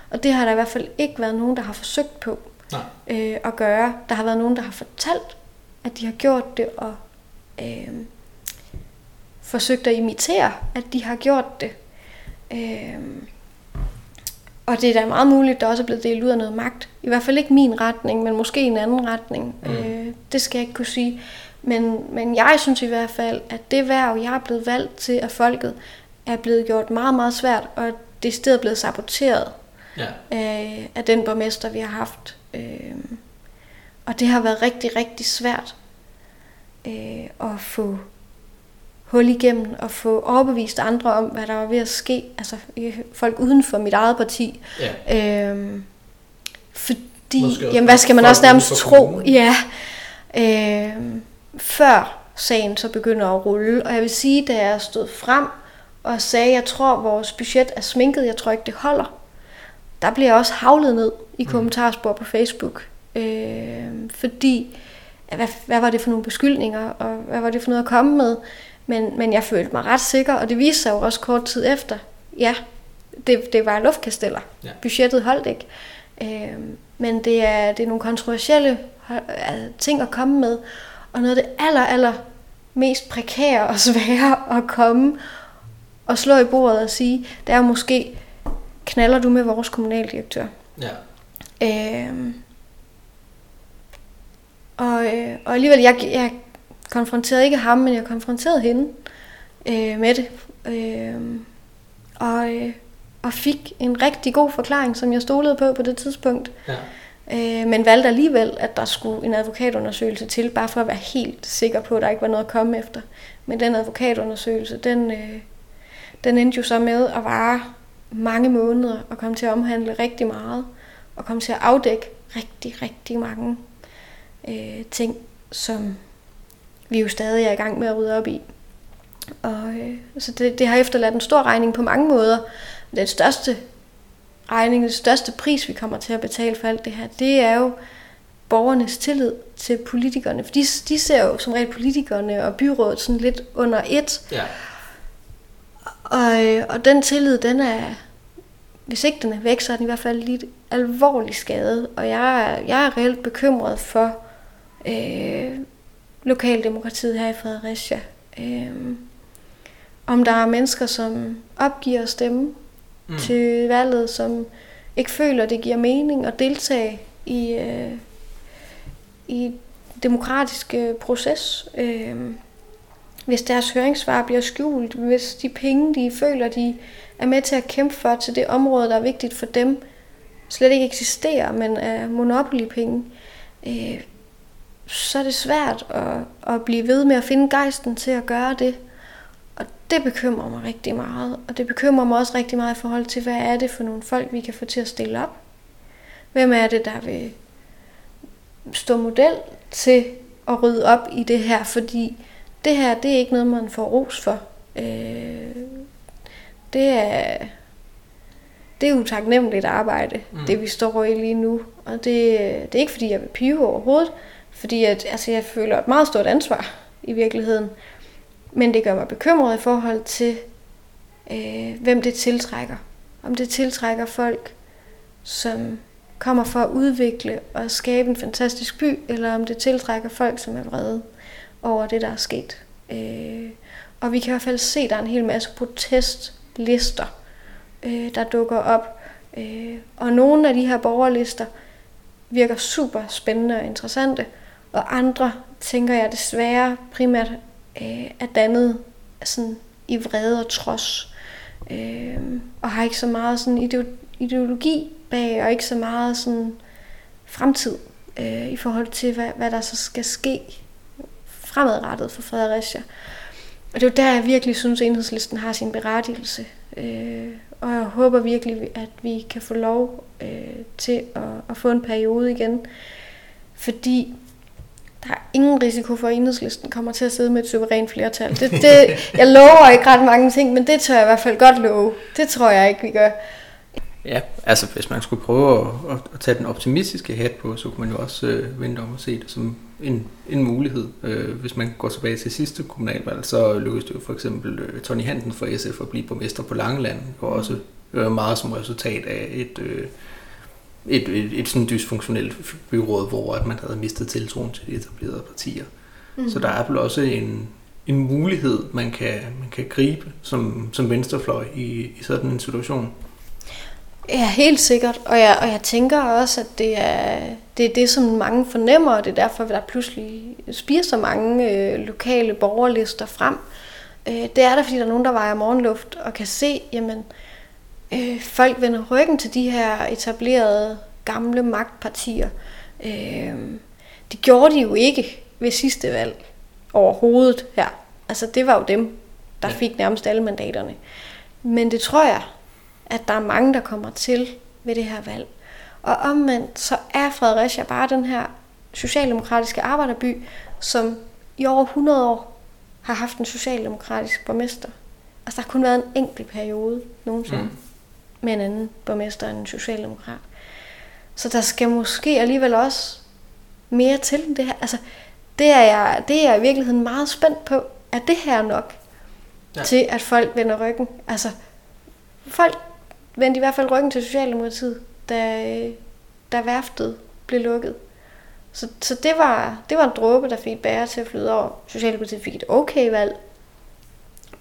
Og det har der i hvert fald ikke været nogen, der har forsøgt på Nej. øh, at gøre. Der har været nogen, der har fortalt, at de har gjort det, og øh, forsøgt at imitere, at de har gjort det. Øh, og det er da meget muligt, at der også er blevet delt ud af noget magt. I hvert fald ikke min retning, men måske en anden retning. Mm. Øh, det skal jeg ikke kunne sige. Men, men jeg synes i hvert fald, at det værv, jeg er blevet valgt til af folket, er blevet gjort meget, meget svært, og det er stedet blevet saboteret Ja. af, af den borgmester, vi har haft. Øh, og det har været rigtig, rigtig svært øh, at få hul igennem og få overbevist andre om, hvad der var ved at ske. Altså øh, folk uden for mit eget parti. Ja. Øh, fordi, Måske jamen hvad skal man også nærmest tro? Ja, øh, før sagen så begynder at rulle. Og jeg vil sige, da jeg stod frem og sagde, jeg tror, vores budget er sminket, jeg tror ikke, det holder. Der bliver jeg også havlet ned i Mm. kommentarspor på Facebook. Øh, fordi, hvad, hvad var det for nogle beskyldninger, og hvad var det for noget at komme med? Men, men jeg følte mig ret sikker, og det viste sig jo også kort tid efter. Ja, det, det var luftkasteller. Ja. Budgettet holdt ikke. Øh, men det er, det er nogle kontroversielle øh, ting at komme med. Og noget af det aller, aller mest prekære og svære at komme og slå i bordet og sige, det er måske, knaller du med vores kommunaldirektør? Ja. Øh, og, øh, og alligevel, jeg, jeg konfronterede ikke ham, men jeg konfronterede hende øh, med det. Øh, og, øh, og fik en rigtig god forklaring, som jeg stolede på på det tidspunkt. Ja. Øh, men valgte alligevel, at der skulle en advokatundersøgelse til, bare for at være helt sikker på, at der ikke var noget at komme efter. Men den advokatundersøgelse, den, øh, den endte jo så med at vare mange måneder og komme til at omhandle rigtig meget. Og komme til at afdække rigtig, rigtig mange øh, ting, som vi jo stadig er i gang med at rydde op i. Og, øh, så det, det har efterladt en stor regning på mange måder. Den største regning, den største pris, vi kommer til at betale for alt det her, det er jo, borgernes tillid til politikerne. For de, de ser jo som regel politikerne og byrådet sådan lidt under et. Ja. Og, øh, og den tillid, den er, hvis ikke den er væk, så er den i hvert fald lidt alvorligt skadet. Og jeg er, jeg er reelt bekymret for øh, lokaldemokratiet her i Fredericia. Øh, om der er mennesker, som opgiver at stemme mm. til valget, som ikke føler, det giver mening at deltage i, øh, i demokratisk øh, proces. Øh, hvis deres høringssvar bliver skjult, hvis de penge, de føler, de er med til at kæmpe for til det område, der er vigtigt for dem, slet ikke eksisterer, men er monopoly-penge, øh, så er det svært at, at blive ved med at finde gejsten til at gøre det. Og det bekymrer mig rigtig meget. Og det bekymrer mig også rigtig meget i forhold til, hvad er det for nogle folk, vi kan få til at stille op? Hvem er det, der vil stå model til at rydde op i det her? Fordi det her, det er ikke noget, man får ros for. Øh, det er, det er utaknemmeligt arbejde, mm. det vi står i lige nu. Og det, det er ikke, fordi jeg vil pive overhovedet, fordi at, altså, jeg føler et meget stort ansvar i virkeligheden. Men det gør mig bekymret i forhold til, øh, hvem det tiltrækker. Om det tiltrækker folk, som kommer for at udvikle og skabe en fantastisk by, eller om det tiltrækker folk, som er vrede over det, der er sket. Øh, og vi kan i hvert fald se, at der er en hel masse protestlister, øh, der dukker op. Øh, og nogle af de her borgerlister virker super spændende og interessante, og andre tænker jeg desværre primært øh, er dannet sådan i vrede og trods, øh, og har ikke så meget sådan ideologi bag, og ikke så meget sådan fremtid øh, i forhold til, hvad, hvad der så skal ske fremadrettet for Fredericia. Og det er jo der, jeg virkelig synes, at enhedslisten har sin berettigelse. Øh, og jeg håber virkelig, at vi kan få lov øh, til at, at få en periode igen. Fordi der er ingen risiko for, at enhedslisten kommer til at sidde med et suverænt flertal. Det, det, jeg lover ikke ret mange ting, men det tør jeg i hvert fald godt love. Det tror jeg ikke, vi gør. Ja, altså hvis man skulle prøve at, at, tage den optimistiske hat på, så kunne man jo også øh, vente om at se det som en, en mulighed. Øh, hvis man går tilbage til sidste kommunalvalg, så lykkedes det jo for eksempel øh, Tony Hansen fra SF at blive borgmester på Langeland, og også øh, meget som resultat af et, øh, et, et, et sådan dysfunktionelt byråd, hvor at man havde mistet tiltroen til de etablerede partier. Mm. Så der er vel også en, en mulighed, man kan, man kan gribe som, som venstrefløj i, i sådan en situation. Ja, helt sikkert. Og jeg, og jeg tænker også, at det er, det er det, som mange fornemmer, og det er derfor, at der pludselig spiger så mange øh, lokale borgerlister frem. Øh, det er der, fordi der er nogen, der vejer morgenluft og kan se, jamen, øh, folk vender ryggen til de her etablerede gamle magtpartier. Øh, det gjorde de jo ikke ved sidste valg overhovedet her. Altså, det var jo dem, der fik nærmest alle mandaterne. Men det tror jeg, at der er mange, der kommer til ved det her valg. Og omvendt, så er Fredericia bare den her socialdemokratiske arbejderby, som i over 100 år har haft en socialdemokratisk borgmester. Altså, der har kun været en enkelt periode nogensinde mm. Med en anden borgmester end en socialdemokrat. Så der skal måske alligevel også mere til det her. Altså, det er jeg, det er jeg i virkeligheden meget spændt på. Er det her nok ja. til, at folk vender ryggen? Altså, folk vendte i hvert fald ryggen til Socialdemokratiet, da, da værftet blev lukket. Så, så det, var, det var en dråbe, der fik bære til at flyde over. Socialdemokratiet fik et okay valg,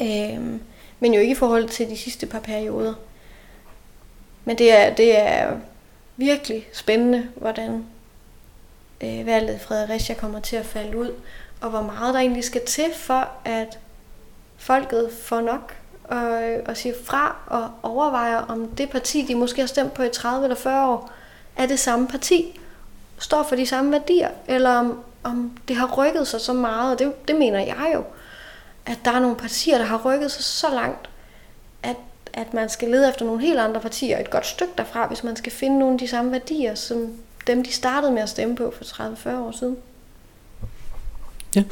øhm, men jo ikke i forhold til de sidste par perioder. Men det er, det er virkelig spændende, hvordan øh, valget i Fredericia kommer til at falde ud, og hvor meget der egentlig skal til for, at folket får nok og, og øh, siger fra og overvejer, om det parti, de måske har stemt på i 30 eller 40 år, er det samme parti, står for de samme værdier, eller om, om det har rykket sig så meget, og det, det mener jeg jo, at der er nogle partier, der har rykket sig så langt, at, at man skal lede efter nogle helt andre partier et godt stykke derfra, hvis man skal finde nogle af de samme værdier, som dem, de startede med at stemme på for 30-40 år siden. Ja.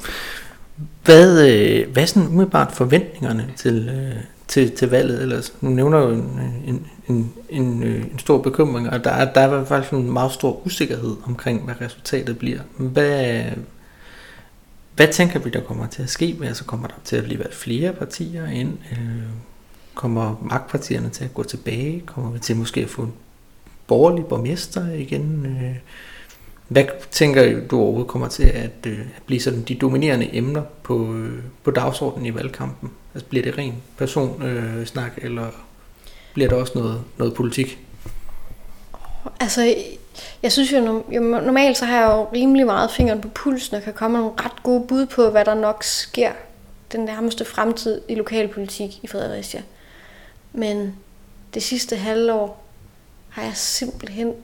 Hvad, øh, hvad er sådan umiddelbart forventningerne til, øh, til, til valget ellers? Nu nævner jo en, en, en, en, øh, en stor bekymring, og der er, der er faktisk en meget stor usikkerhed omkring, hvad resultatet bliver. Hvad, hvad tænker vi, der kommer til at ske? Altså kommer der til at blive valgt flere partier ind? Øh, kommer magtpartierne til at gå tilbage? Kommer vi til måske at få en borgerlig borgmester igen? Øh, hvad tænker du overhovedet kommer til at, øh, at blive sådan de dominerende emner på, øh, på dagsordenen i valgkampen? Altså bliver det ren personsnak, øh, eller bliver der også noget, noget politik? Altså, jeg synes jo, normalt så har jeg jo rimelig meget fingeren på pulsen, og kan komme nogle ret gode bud på, hvad der nok sker den nærmeste fremtid i lokalpolitik i Fredericia. Men det sidste halvår har jeg simpelthen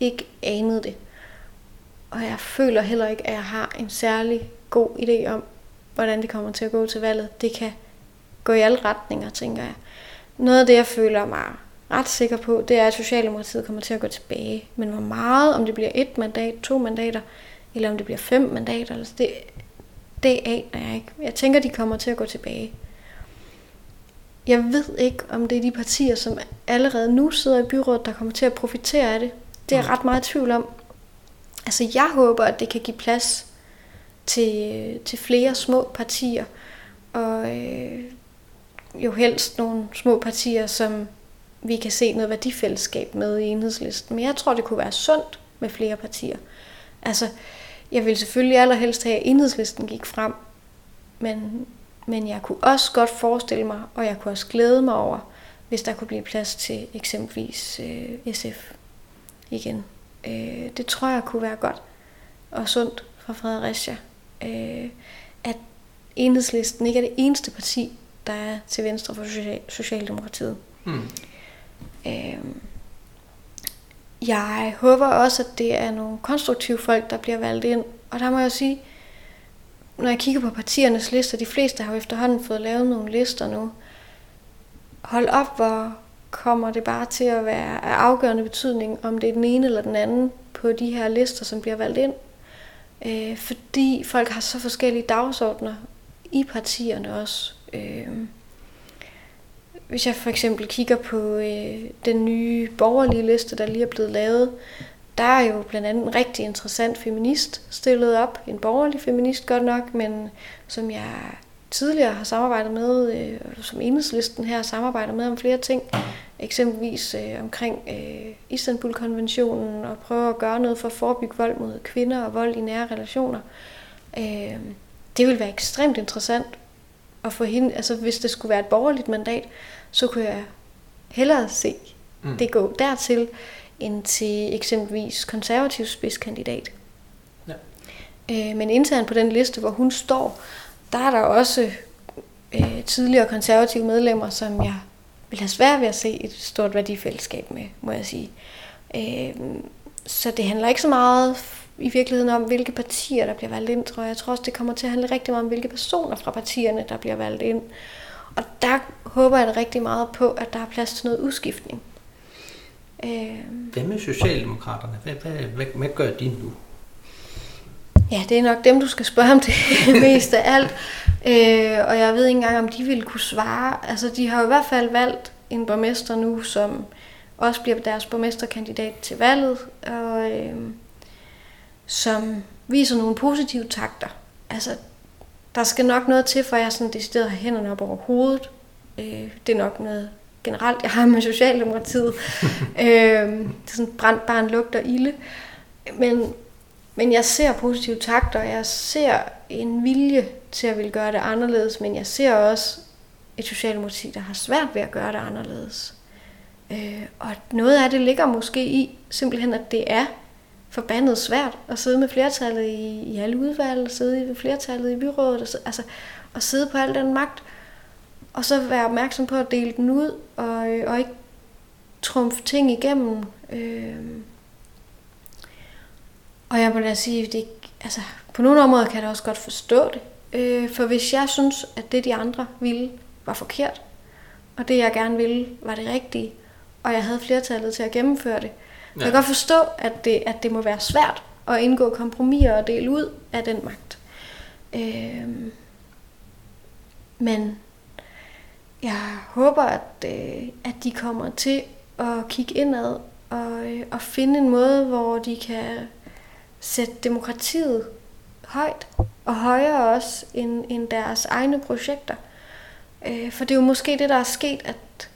ikke anet det. Og jeg føler heller ikke, at jeg har en særlig god idé om, hvordan det kommer til at gå til valget. Det kan gå i alle retninger, tænker jeg. Noget af det, jeg føler mig ret sikker på, det er, at Socialdemokratiet kommer til at gå tilbage. Men hvor meget, om det bliver et mandat, to mandater, eller om det bliver fem mandater, altså det, det aner jeg ikke. Jeg tænker, de kommer til at gå tilbage. Jeg ved ikke, om det er de partier, som allerede nu sidder i byrådet, der kommer til at profitere af det. Det er jeg ret meget i tvivl om. Altså, jeg håber, at det kan give plads til, til flere små partier, og øh, jo helst nogle små partier, som vi kan se noget værdifællesskab med i enhedslisten. Men jeg tror, det kunne være sundt med flere partier. Altså, jeg vil selvfølgelig allerhelst have, at enhedslisten gik frem, men, men jeg kunne også godt forestille mig, og jeg kunne også glæde mig over, hvis der kunne blive plads til eksempelvis øh, SF igen. Øh, det tror jeg kunne være godt og sundt for Fredericia. Øh, at enhedslisten ikke er det eneste parti, der er til venstre for Social- Socialdemokratiet. Mm. Øh, jeg håber også, at det er nogle konstruktive folk, der bliver valgt ind. Og der må jeg sige, når jeg kigger på partiernes lister, de fleste har jo efterhånden fået lavet nogle lister nu. Hold op, hvor kommer det bare til at være af afgørende betydning, om det er den ene eller den anden på de her lister, som bliver valgt ind. Øh, fordi folk har så forskellige dagsordner i partierne også. Øh, hvis jeg for eksempel kigger på øh, den nye borgerlige liste, der lige er blevet lavet, der er jo blandt andet en rigtig interessant feminist stillet op. En borgerlig feminist godt nok, men som jeg tidligere har samarbejdet med, øh, som enhedslisten her samarbejder med om flere ting. Eksempelvis øh, omkring øh, Istanbul-konventionen og prøve at gøre noget for at forebygge vold mod kvinder og vold i nære relationer. Øh, det vil være ekstremt interessant at få hende, altså hvis det skulle være et borgerligt mandat, så kunne jeg hellere se mm. det gå dertil, end til eksempelvis konservativ spidskandidat. Ja. Øh, men internt på den liste, hvor hun står, der er der også øh, tidligere konservative medlemmer, som jeg vil have svært ved at se et stort værdifællesskab med, må jeg sige. Øh, så det handler ikke så meget i virkeligheden om, hvilke partier, der bliver valgt ind, tror jeg. Jeg tror også, det kommer til at handle rigtig meget om, hvilke personer fra partierne, der bliver valgt ind. Og der håber jeg rigtig meget på, at der er plads til noget udskiftning. Øh, hvad med Socialdemokraterne? Hvad, hvad, hvad, hvad gør de nu? Ja, det er nok dem, du skal spørge om det mest af alt. Øh, og jeg ved ikke engang, om de ville kunne svare. Altså, de har i hvert fald valgt en borgmester nu, som også bliver deres borgmesterkandidat til valget, og øh, som viser nogle positive takter. Altså, der skal nok noget til, for jeg sådan decideret har hænderne op over hovedet. Øh, det er nok noget generelt, jeg har med Socialdemokratiet. øh, det er sådan brændt barn lugter ilde. Men men jeg ser positive takter, jeg ser en vilje til at ville gøre det anderledes, men jeg ser også et socialdemokrati, der har svært ved at gøre det anderledes. Øh, og noget af det ligger måske i simpelthen, at det er forbandet svært at sidde med flertallet i, i alle udvalg, sidde med flertallet i byrådet, og, altså at sidde på al den magt, og så være opmærksom på at dele den ud, og, og ikke trumfe ting igennem. Øh, og jeg må da sige, det, altså, på nogle områder kan jeg da også godt forstå det. Øh, for hvis jeg synes, at det de andre ville var forkert, og det jeg gerne ville var det rigtige, og jeg havde flertallet til at gennemføre det, ja. jeg kan godt forstå, at det, at det må være svært at indgå kompromiser og dele ud af den magt. Øh, men jeg håber, at, øh, at de kommer til at kigge indad og, øh, og finde en måde, hvor de kan sætte demokratiet højt og højere også end, end deres egne projekter. Øh, for det er jo måske det, der er sket, at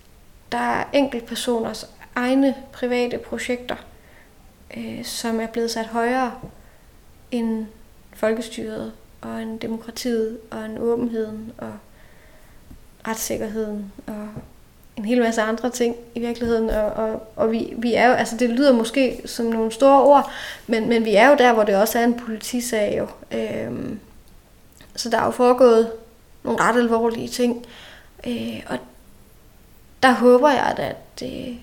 der er enkeltpersoners egne private projekter, øh, som er blevet sat højere end folkestyret og en demokratiet og en åbenheden og retssikkerheden og en hel masse andre ting i virkeligheden. Og, og, og vi, vi er jo, altså det lyder måske som nogle store ord, men, men vi er jo der, hvor det også er en politisag jo. Øhm, så der er jo foregået nogle ret alvorlige ting. Øh, og der håber jeg, at, at, øh,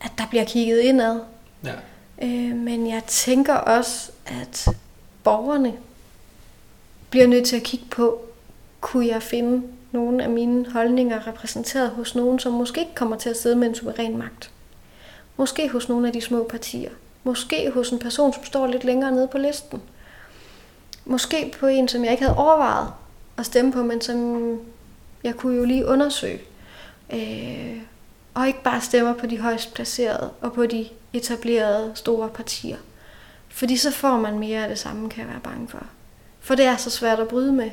at der bliver kigget indad. Ja. Øh, men jeg tænker også, at borgerne bliver nødt til at kigge på, kunne jeg finde nogle af mine holdninger repræsenteret hos nogen, som måske ikke kommer til at sidde med en suveræn magt. Måske hos nogle af de små partier. Måske hos en person, som står lidt længere nede på listen. Måske på en, som jeg ikke havde overvejet at stemme på, men som jeg kunne jo lige undersøge. Øh, og ikke bare stemmer på de højst placerede og på de etablerede store partier. Fordi så får man mere af det samme, kan jeg være bange for. For det er så svært at bryde med.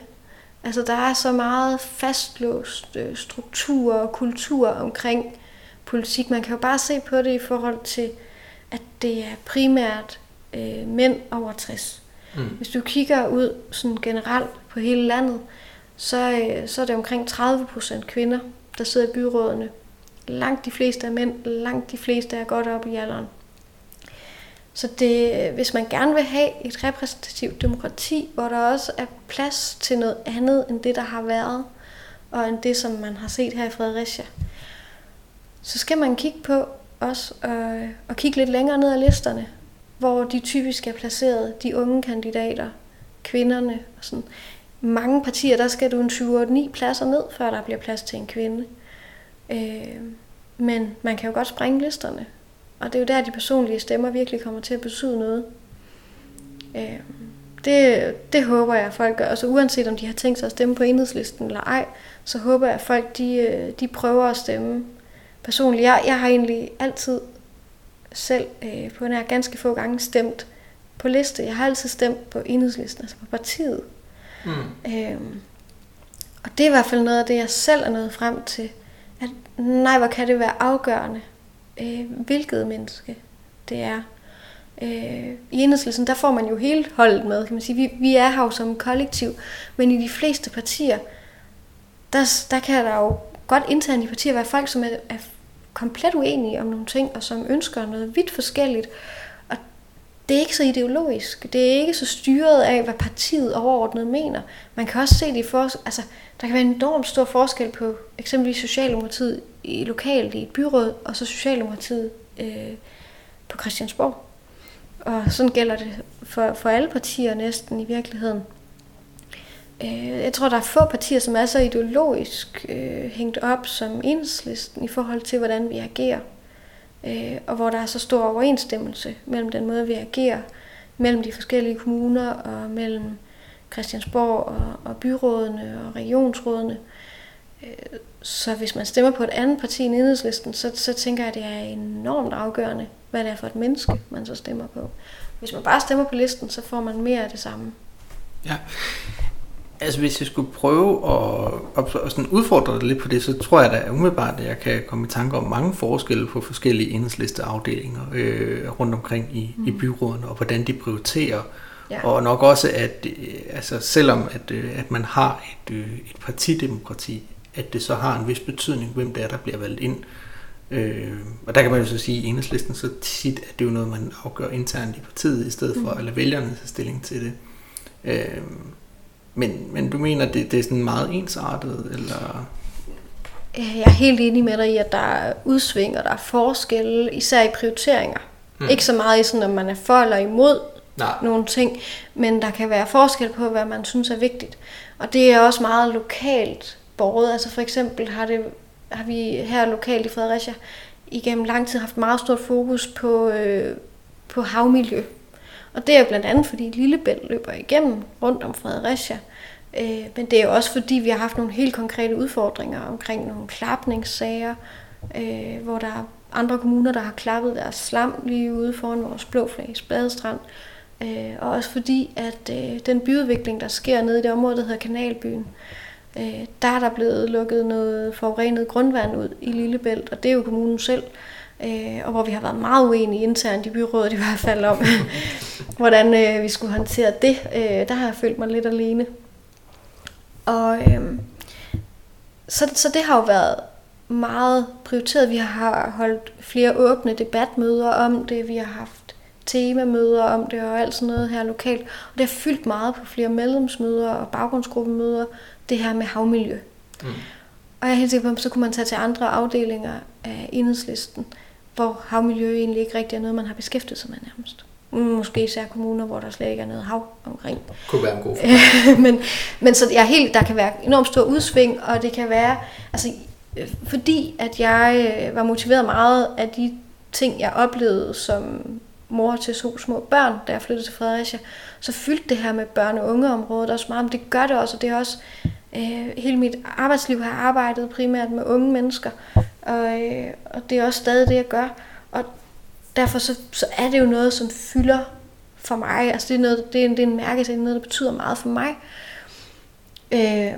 Altså der er så meget fastlåst øh, struktur og kultur omkring politik. Man kan jo bare se på det i forhold til, at det er primært øh, mænd over 60. Mm. Hvis du kigger ud sådan generelt på hele landet, så, øh, så er det omkring 30 procent kvinder, der sidder i byrådene. Langt de fleste er mænd, langt de fleste er godt op i alderen. Så det, hvis man gerne vil have et repræsentativt demokrati, hvor der også er plads til noget andet end det, der har været, og end det, som man har set her i Fredericia, så skal man kigge på også og, og kigge lidt længere ned ad listerne, hvor de typisk er placeret, de unge kandidater, kvinderne og sådan. Mange partier, der skal du en 7-8-9 pladser ned, før der bliver plads til en kvinde. Øh, men man kan jo godt sprænge listerne. Og det er jo der, de personlige stemmer virkelig kommer til at betyde noget. Øh, det, det håber jeg, at folk gør. Altså uanset om de har tænkt sig at stemme på enhedslisten eller ej, så håber jeg, at folk de, øh, de prøver at stemme personligt. Jeg, jeg har egentlig altid selv øh, på nær ganske få gange stemt på liste. Jeg har altid stemt på enhedslisten, altså på partiet. Mm. Øhm, og det er i hvert fald noget af det, jeg selv er nået frem til. At nej, hvor kan det være afgørende øh, hvilket menneske det er. Øh, I enhedslisten, der får man jo hele holdet med, kan man sige. Vi, vi er her jo som kollektiv, men i de fleste partier, der, der kan der jo godt internt i partier være folk, som er, er komplet uenige om nogle ting, og som ønsker noget vidt forskelligt. Det er ikke så ideologisk. Det er ikke så styret af, hvad partiet overordnet mener. Man kan også se det i for, altså, der kan være en enormt stor forskel på eksempelvis Socialdemokratiet i lokalt i et byråd, og så Socialdemokratiet øh, på Christiansborg. Og sådan gælder det for, for alle partier næsten i virkeligheden. Øh, jeg tror, der er få partier, som er så ideologisk øh, hængt op som enhedslisten i forhold til, hvordan vi agerer. Øh, og hvor der er så stor overensstemmelse mellem den måde, vi agerer, mellem de forskellige kommuner og mellem Christiansborg og, og byrådene og regionsrådene. Øh, så hvis man stemmer på et andet parti end enhedslisten, så, så tænker jeg, at det er enormt afgørende, hvad det er for et menneske, man så stemmer på. Hvis man bare stemmer på listen, så får man mere af det samme. Ja. Altså hvis jeg skulle prøve at, at, sådan udfordre dig lidt på det, så tror jeg da umiddelbart, at jeg kan komme i tanke om mange forskelle på forskellige enhedslisteafdelinger øh, rundt omkring i, mm. i byrådene, og hvordan de prioriterer. Ja. Og nok også, at øh, altså, selvom at, øh, at man har et, øh, et partidemokrati, at det så har en vis betydning, hvem det er, der bliver valgt ind. Øh, og der kan man jo så sige, at enhedslisten så tit, at det er jo noget, man afgør internt i partiet, i stedet for mm. at lade vælgerne tage stilling til det. Øh, men, men du mener, det, det er sådan meget ensartet, eller... Jeg er helt enig med dig i, at der er udsving, og der er forskelle, især i prioriteringer. Mm. Ikke så meget i sådan, om man er for eller imod Nej. nogle ting, men der kan være forskel på, hvad man synes er vigtigt. Og det er også meget lokalt båret. Altså for eksempel har, det, har vi her lokalt i Fredericia igennem lang tid haft meget stort fokus på, øh, på havmiljø. Og det er jo blandt andet, fordi Lillebælt løber igennem rundt om Fredericia. Øh, men det er jo også fordi, vi har haft nogle helt konkrete udfordringer omkring nogle klapningssager, øh, hvor der er andre kommuner, der har klappet deres slam lige ude foran vores blåflags badestrand. Øh, og også fordi, at øh, den byudvikling, der sker nede i det område, der hedder Kanalbyen, øh, der er der blevet lukket noget forurenet grundvand ud i Lillebælt, og det er jo kommunen selv. Øh, og hvor vi har været meget uenige internt i byrådet i hvert fald om, hvordan øh, vi skulle håndtere det. Øh, der har jeg følt mig lidt alene. Og øh, så, så det har jo været meget prioriteret. Vi har holdt flere åbne debatmøder om det, vi har haft temamøder om det og alt sådan noget her lokalt. Og det har fyldt meget på flere medlemsmøder og baggrundsgruppemøder, det her med havmiljø. Mm. Og jeg er helt sikker på, at så kunne man tage til andre afdelinger af enhedslisten, hvor havmiljø egentlig ikke rigtig er noget, man har beskæftiget sig med nærmest. Måske især kommuner, hvor der slet ikke er noget hav omkring. Kunne være en god men, men så jeg helt, der kan være enormt stor udsving, og det kan være, altså fordi at jeg øh, var motiveret meget af de ting, jeg oplevede som mor til to små børn, da jeg flyttede til Fredericia, så fyldte det her med børne- og ungeområdet også meget, men det gør det også, og det er også, øh, hele mit arbejdsliv har arbejdet primært med unge mennesker, og, øh, og det er også stadig det, jeg gør, og derfor så, så er det jo noget, som fylder for mig, altså det er, noget, det er, en, det er en mærke, det er noget, der betyder meget for mig. Øh,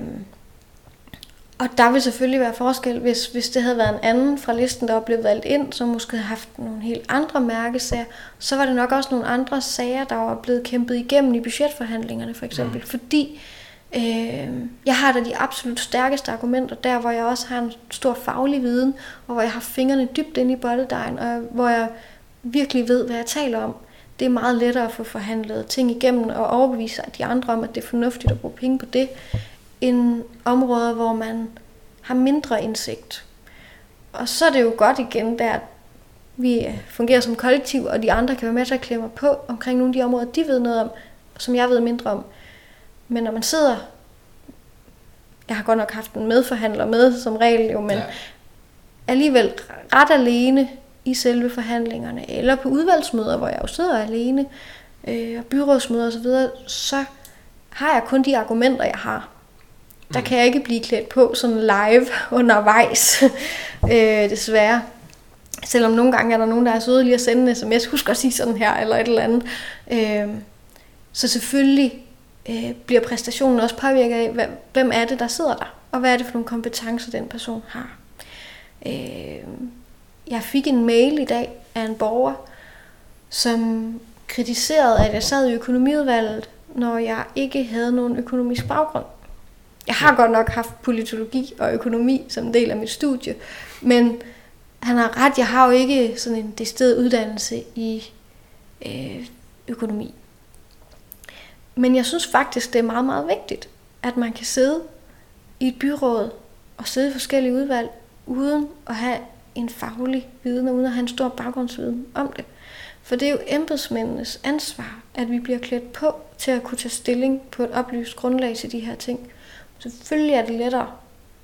og der vil selvfølgelig være forskel, hvis, hvis det havde været en anden fra listen, der var blevet valgt ind, som måske havde haft nogle helt andre mærkesager, så var det nok også nogle andre sager, der var blevet kæmpet igennem i budgetforhandlingerne for eksempel. Mm. Fordi øh, jeg har da de absolut stærkeste argumenter der, hvor jeg også har en stor faglig viden, og hvor jeg har fingrene dybt inde i bolledejen, og hvor jeg virkelig ved, hvad jeg taler om. Det er meget lettere at få forhandlet ting igennem og overbevise de andre om, at det er fornuftigt at bruge penge på det, end områder, hvor man har mindre indsigt. Og så er det jo godt igen der, at vi fungerer som kollektiv, og de andre kan være med til at klemme på omkring nogle af de områder, de ved noget om, som jeg ved mindre om. Men når man sidder, jeg har godt nok haft en medforhandler med som regel jo, men ja. alligevel ret alene i selve forhandlingerne, eller på udvalgsmøder, hvor jeg jo sidder alene, øh, og byrådsmøder osv., så, så har jeg kun de argumenter, jeg har. Der kan jeg ikke blive klædt på sådan live undervejs, øh, desværre. Selvom nogle gange er der nogen, der er søde lige at sende en sms, husk at sige sådan her, eller et eller andet. Øh, så selvfølgelig øh, bliver præstationen også påvirket af, hvem er det, der sidder der, og hvad er det for nogle kompetencer, den person har. Øh, jeg fik en mail i dag af en borger, som kritiserede, at jeg sad i økonomiudvalget, når jeg ikke havde nogen økonomisk baggrund. Jeg har godt nok haft politologi og økonomi som en del af mit studie, men han har ret, jeg har jo ikke sådan en decideret uddannelse i øh, økonomi. Men jeg synes faktisk, det er meget, meget vigtigt, at man kan sidde i et byråd og sidde i forskellige udvalg, uden at have en faglig viden, og uden at have en stor baggrundsviden om det. For det er jo embedsmændenes ansvar, at vi bliver klædt på til at kunne tage stilling på et oplyst grundlag til de her ting. Selvfølgelig er det lettere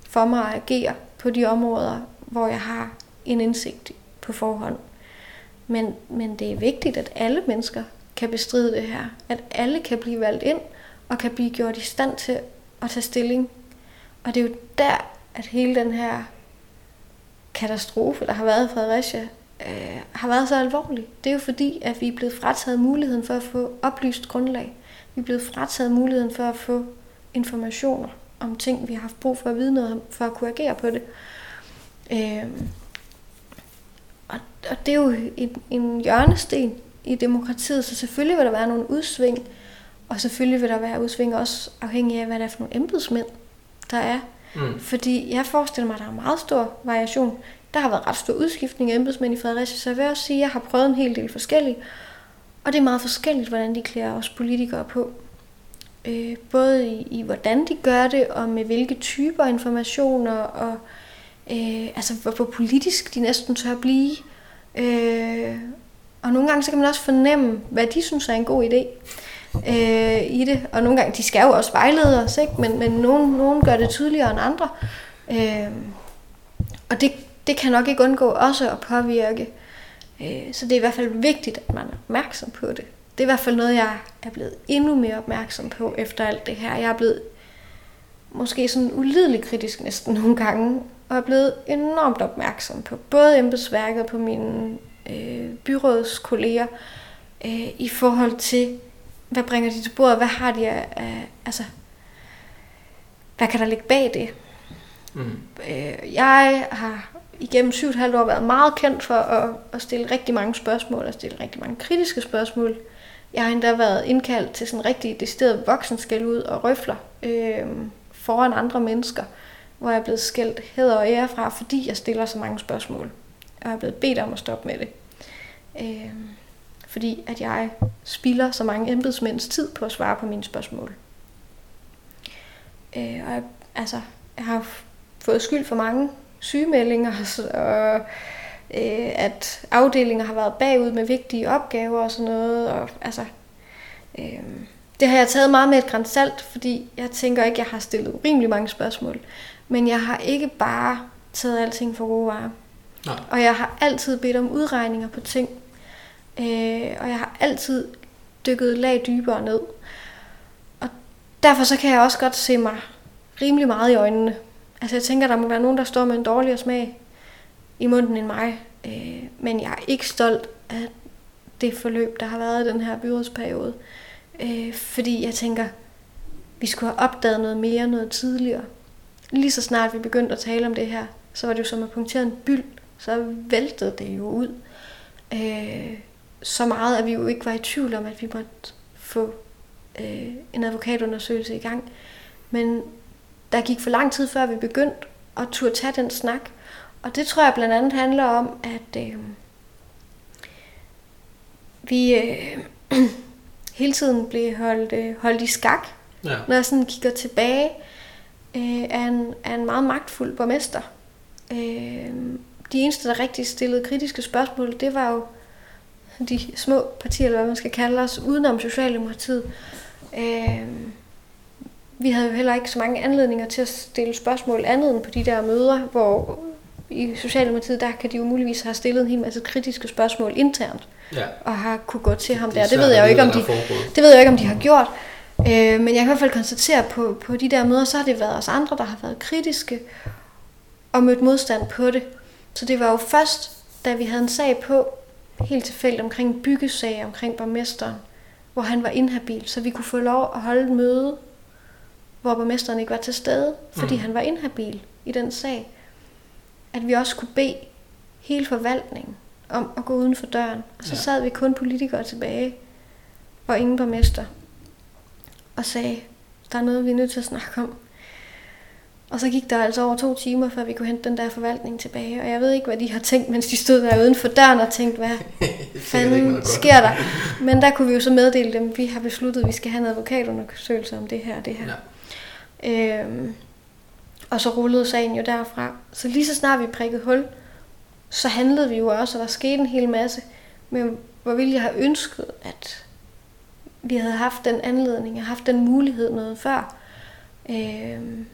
for mig at agere på de områder, hvor jeg har en indsigt på forhånd. Men, men det er vigtigt, at alle mennesker kan bestride det her. At alle kan blive valgt ind og kan blive gjort i stand til at tage stilling. Og det er jo der, at hele den her katastrofe, der har været i Fredericia, øh, har været så alvorlig. Det er jo fordi, at vi er blevet frataget muligheden for at få oplyst grundlag. Vi er blevet frataget muligheden for at få informationer om ting, vi har haft brug for at vide noget om, for at kunne agere på det. Øh, og, og det er jo en, en hjørnesten i demokratiet, så selvfølgelig vil der være nogle udsving, og selvfølgelig vil der være udsving også afhængig af, hvad det er for nogle embedsmænd, der er. Mm. Fordi jeg forestiller mig, at der er meget stor variation. Der har været ret stor udskiftning af embedsmænd i Fredericia, så jeg vil også sige, at jeg har prøvet en hel del forskellige. Og det er meget forskelligt, hvordan de klæder os politikere på. Øh, både i, i, hvordan de gør det, og med hvilke typer informationer, og øh, altså hvor, hvor politisk de næsten tør blive. Øh, og nogle gange så kan man også fornemme, hvad de synes er en god idé øh, i det. Og nogle gange, de skal jo også vejlede os, ikke? men, men nogen, nogen gør det tydeligere end andre. Øh, og det, det kan nok ikke undgå også at påvirke. Øh, så det er i hvert fald vigtigt, at man er opmærksom på det. Det er i hvert fald noget, jeg er blevet endnu mere opmærksom på efter alt det her. Jeg er blevet måske sådan ulidelig kritisk næsten nogle gange, og er blevet enormt opmærksom på både embedsværket på mine øh, byrådskolleger øh, i forhold til, hvad bringer de til bordet, hvad har de af, af altså, hvad kan der ligge bag det? Mm. Øh, jeg har igennem syv og et halvt år været meget kendt for at, at stille rigtig mange spørgsmål, og stille rigtig mange kritiske spørgsmål. Jeg har endda været indkaldt til sådan rigtig decideret voksenskæld ud og røfler øh, foran andre mennesker, hvor jeg er blevet skældt heder og ære fra, fordi jeg stiller så mange spørgsmål. Og jeg er blevet bedt om at stoppe med det. Øh, fordi at jeg spilder så mange embedsmænds tid på at svare på mine spørgsmål. Øh, og jeg, altså, jeg har fået skyld for mange sygemeldinger, og øh, at afdelinger har været bagud med vigtige opgaver og sådan noget. Og, altså, øh, det har jeg taget meget med et græns salt, fordi jeg tænker ikke, jeg har stillet rimelig mange spørgsmål. Men jeg har ikke bare taget alting for gode varer. Nej. Og jeg har altid bedt om udregninger på ting. Øh, og jeg har altid dykket lag dybere ned. Og derfor så kan jeg også godt se mig rimelig meget i øjnene. Altså jeg tænker, der må være nogen, der står med en dårligere smag i munden end mig. Øh, men jeg er ikke stolt af det forløb, der har været i den her byrådsperiode. Øh, fordi jeg tænker, vi skulle have opdaget noget mere, noget tidligere. Lige så snart vi begyndte at tale om det her, så var det jo som at punktere en byld. Så væltede det jo ud. Øh, så meget, at vi jo ikke var i tvivl om, at vi måtte få øh, en advokatundersøgelse i gang. Men der gik for lang tid, før vi begyndte at turde tage den snak. Og det tror jeg blandt andet handler om, at øh, vi øh, hele tiden blev holdt, øh, holdt i skak. Ja. Når jeg sådan kigger tilbage, øh, er, en, er en meget magtfuld borgmester. Øh, de eneste, der rigtig stillede kritiske spørgsmål, det var jo de små partier, eller hvad man skal kalde os, udenom Socialdemokratiet. Øh, vi havde jo heller ikke så mange anledninger til at stille spørgsmål andet end på de der møder, hvor i Socialdemokratiet, der kan de jo muligvis have stillet en hel masse kritiske spørgsmål internt, ja. og har kunne gå til ham det der. Det ved jeg jo ikke, om de, det ved jeg ikke, om de har gjort. Øh, men jeg kan i hvert fald konstatere, på, på de der møder, så har det været os andre, der har været kritiske og mødt modstand på det. Så det var jo først, da vi havde en sag på, helt tilfældigt omkring byggesag omkring borgmesteren, hvor han var inhabil, så vi kunne få lov at holde et møde hvor borgmesteren ikke var til stede, fordi mm. han var inhabil i den sag. At vi også kunne bede hele forvaltningen om at gå uden for døren. Og så ja. sad vi kun politikere tilbage, og ingen borgmester, og sagde, der er noget, vi er nødt til at snakke om. Og så gik der altså over to timer, før vi kunne hente den der forvaltning tilbage. Og jeg ved ikke, hvad de har tænkt, mens de stod der uden for døren og tænkte, hvad fanden sker der? Men der kunne vi jo så meddele dem, vi har besluttet, at vi skal have en advokatundersøgelse om det her og det her. Ja. Øhm, og så rullede sagen jo derfra. Så lige så snart vi prikkede hul, så handlede vi jo også, og der skete en hel masse. Men hvor ville jeg have ønsket, at vi havde haft den anledning, og haft den mulighed noget før. Øhm,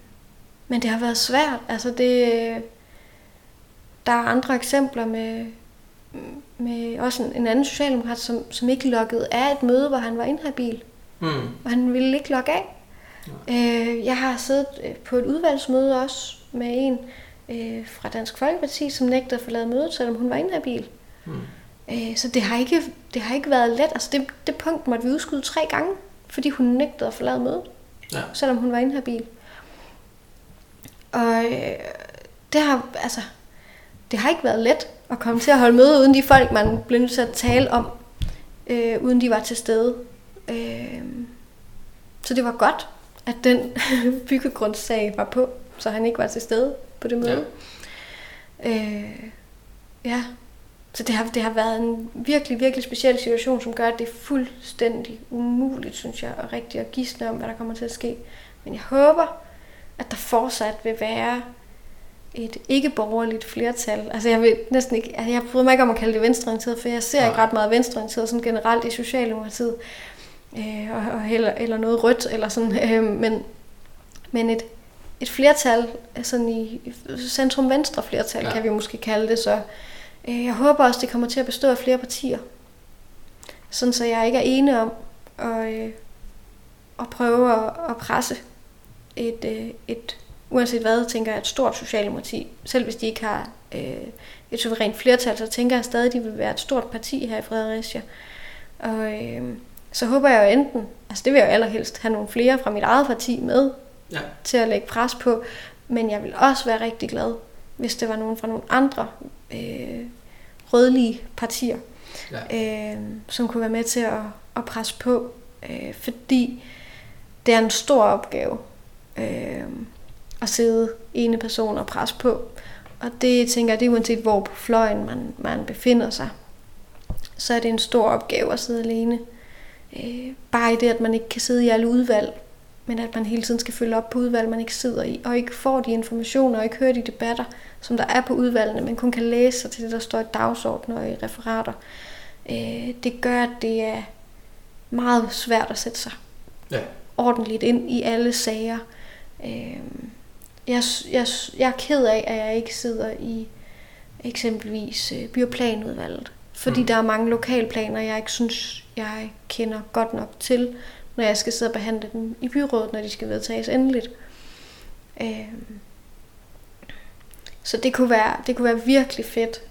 men det har været svært. Altså det, der er andre eksempler med, med også en, en anden socialdemokrat, som, som ikke lukkede af et møde, hvor han var inhabil. Mm. Og han ville ikke lukke af. Øh, jeg har siddet øh, på et udvalgsmøde også med en øh, fra Dansk Folkeparti, som nægtede at forlade mødet, selvom hun var inhabil. Mm. Øh, så det har, ikke, det har ikke været let. Altså det, det punkt måtte vi udskyde tre gange, fordi hun nægtede at forlade mødet, ja. selvom hun var inhabil. Og øh, det har, altså, det har ikke været let at komme til at holde møde uden de folk, man blev nødt til at tale om, øh, uden de var til stede. Øh, så det var godt, at den byggegrundssag var på, så han ikke var til stede på det møde. Ja. Øh, ja. Så det har, det har været en virkelig, virkelig speciel situation, som gør, at det er fuldstændig umuligt, synes jeg, og rigtig at gisne om, hvad der kommer til at ske. Men jeg håber, at der fortsat vil være et ikke-borgerligt flertal. Altså jeg vil næsten ikke, altså jeg bryder mig ikke om at kalde det venstreorienteret, for jeg ser ja. ikke ret meget venstreorienteret sådan generelt i Socialdemokratiet øh, og, eller, eller noget rødt, eller sådan, øh, men, men et, et flertal, sådan i centrum-venstre flertal, ja. kan vi måske kalde det så. Øh, jeg håber også, det kommer til at bestå af flere partier, sådan så jeg ikke er ene om at, øh, at prøve at, at presse et, øh, et uanset hvad, tænker jeg, et stort socialdemokrati, selv hvis de ikke har øh, et suverænt flertal, så tænker jeg stadig, at de vil være et stort parti her i Fredericia. Og øh, så håber jeg jo enten, altså det vil jeg jo allerhelst have nogle flere fra mit eget parti med, ja. til at lægge pres på, men jeg vil også være rigtig glad, hvis det var nogen fra nogle andre øh, rødlige partier, ja. øh, som kunne være med til at, at presse på, øh, fordi det er en stor opgave øh, at sidde ene person og presse på. Og det tænker jeg, det er uanset hvor på fløjen man, man befinder sig, så er det en stor opgave at sidde alene. Øh, bare i det, at man ikke kan sidde i alle udvalg, men at man hele tiden skal følge op på udvalg, man ikke sidder i, og ikke får de informationer, og ikke hører de debatter, som der er på udvalgene, men kun kan læse sig til det, der står i dagsordner og i referater. Øh, det gør, at det er meget svært at sætte sig ja. ordentligt ind i alle sager. Øh, jeg, jeg, jeg er ked af, at jeg ikke sidder i eksempelvis øh, byplanudvalget, fordi mm. der er mange lokalplaner, jeg ikke synes, jeg kender godt nok til, når jeg skal sidde og behandle dem i byrådet, når de skal vedtages endeligt. Øh, så det kunne, være, det kunne være virkelig fedt,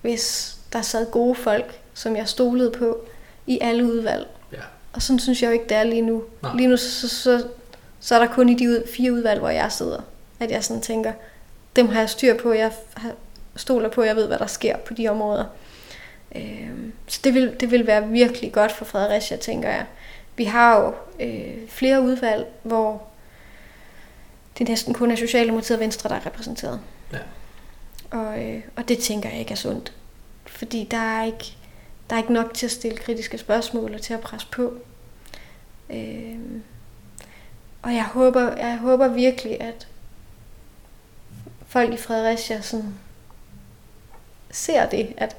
hvis der sad gode folk, som jeg stolede på, i alle udvalg. Ja. Og sådan synes jeg jo ikke, det er lige nu. Nej. Lige nu, så, så, så er der kun i de ud, fire udvalg, hvor jeg sidder, at jeg sådan tænker, dem har jeg styr på, jeg har, stoler på, jeg ved, hvad der sker på de områder. Øh, så det vil, det vil være virkelig godt for Fredericia, tænker jeg. Vi har jo øh, flere udvalg, hvor det næsten kun er Socialdemokratiet og Venstre, der er repræsenteret. Ja. Og, øh, og det tænker jeg ikke er sundt. Fordi der er ikke, der er ikke nok til at stille kritiske spørgsmål og til at presse på. Øh, og jeg håber, jeg håber virkelig, at folk i Fredericia sådan ser det, at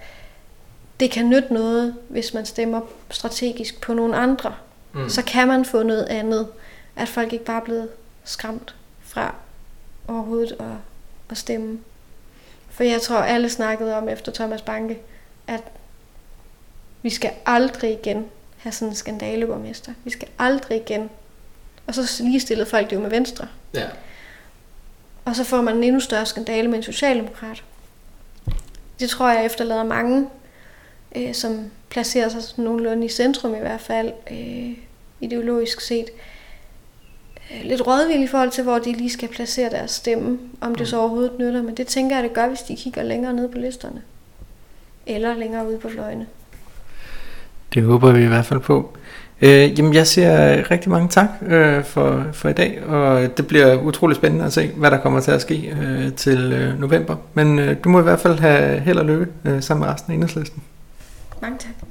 det kan nytte noget, hvis man stemmer strategisk på nogle andre. Mm. Så kan man få noget andet. At folk ikke bare er blevet skræmt fra overhovedet at, at stemme. For jeg tror, alle snakkede om efter Thomas Banke, at vi skal aldrig igen have sådan en skandaleborgmester. Vi skal aldrig igen. Og så ligestillede folk det jo med Venstre. Ja. Og så får man en endnu større skandale med en socialdemokrat. Det tror jeg efterlader mange, øh, som placerer sig nogenlunde i centrum i hvert fald, øh, ideologisk set. Øh, lidt rådvillige i forhold til, hvor de lige skal placere deres stemme, om det så mm. overhovedet nytter. Men det tænker jeg, det gør, hvis de kigger længere ned på listerne. Eller længere ude på fløjene. Det håber vi i hvert fald på. Øh, jamen jeg siger rigtig mange tak øh, for, for i dag, og det bliver utrolig spændende at se, hvad der kommer til at ske øh, til øh, november. Men øh, du må i hvert fald have held og lykke øh, sammen med resten af enhedslisten. Mange tak.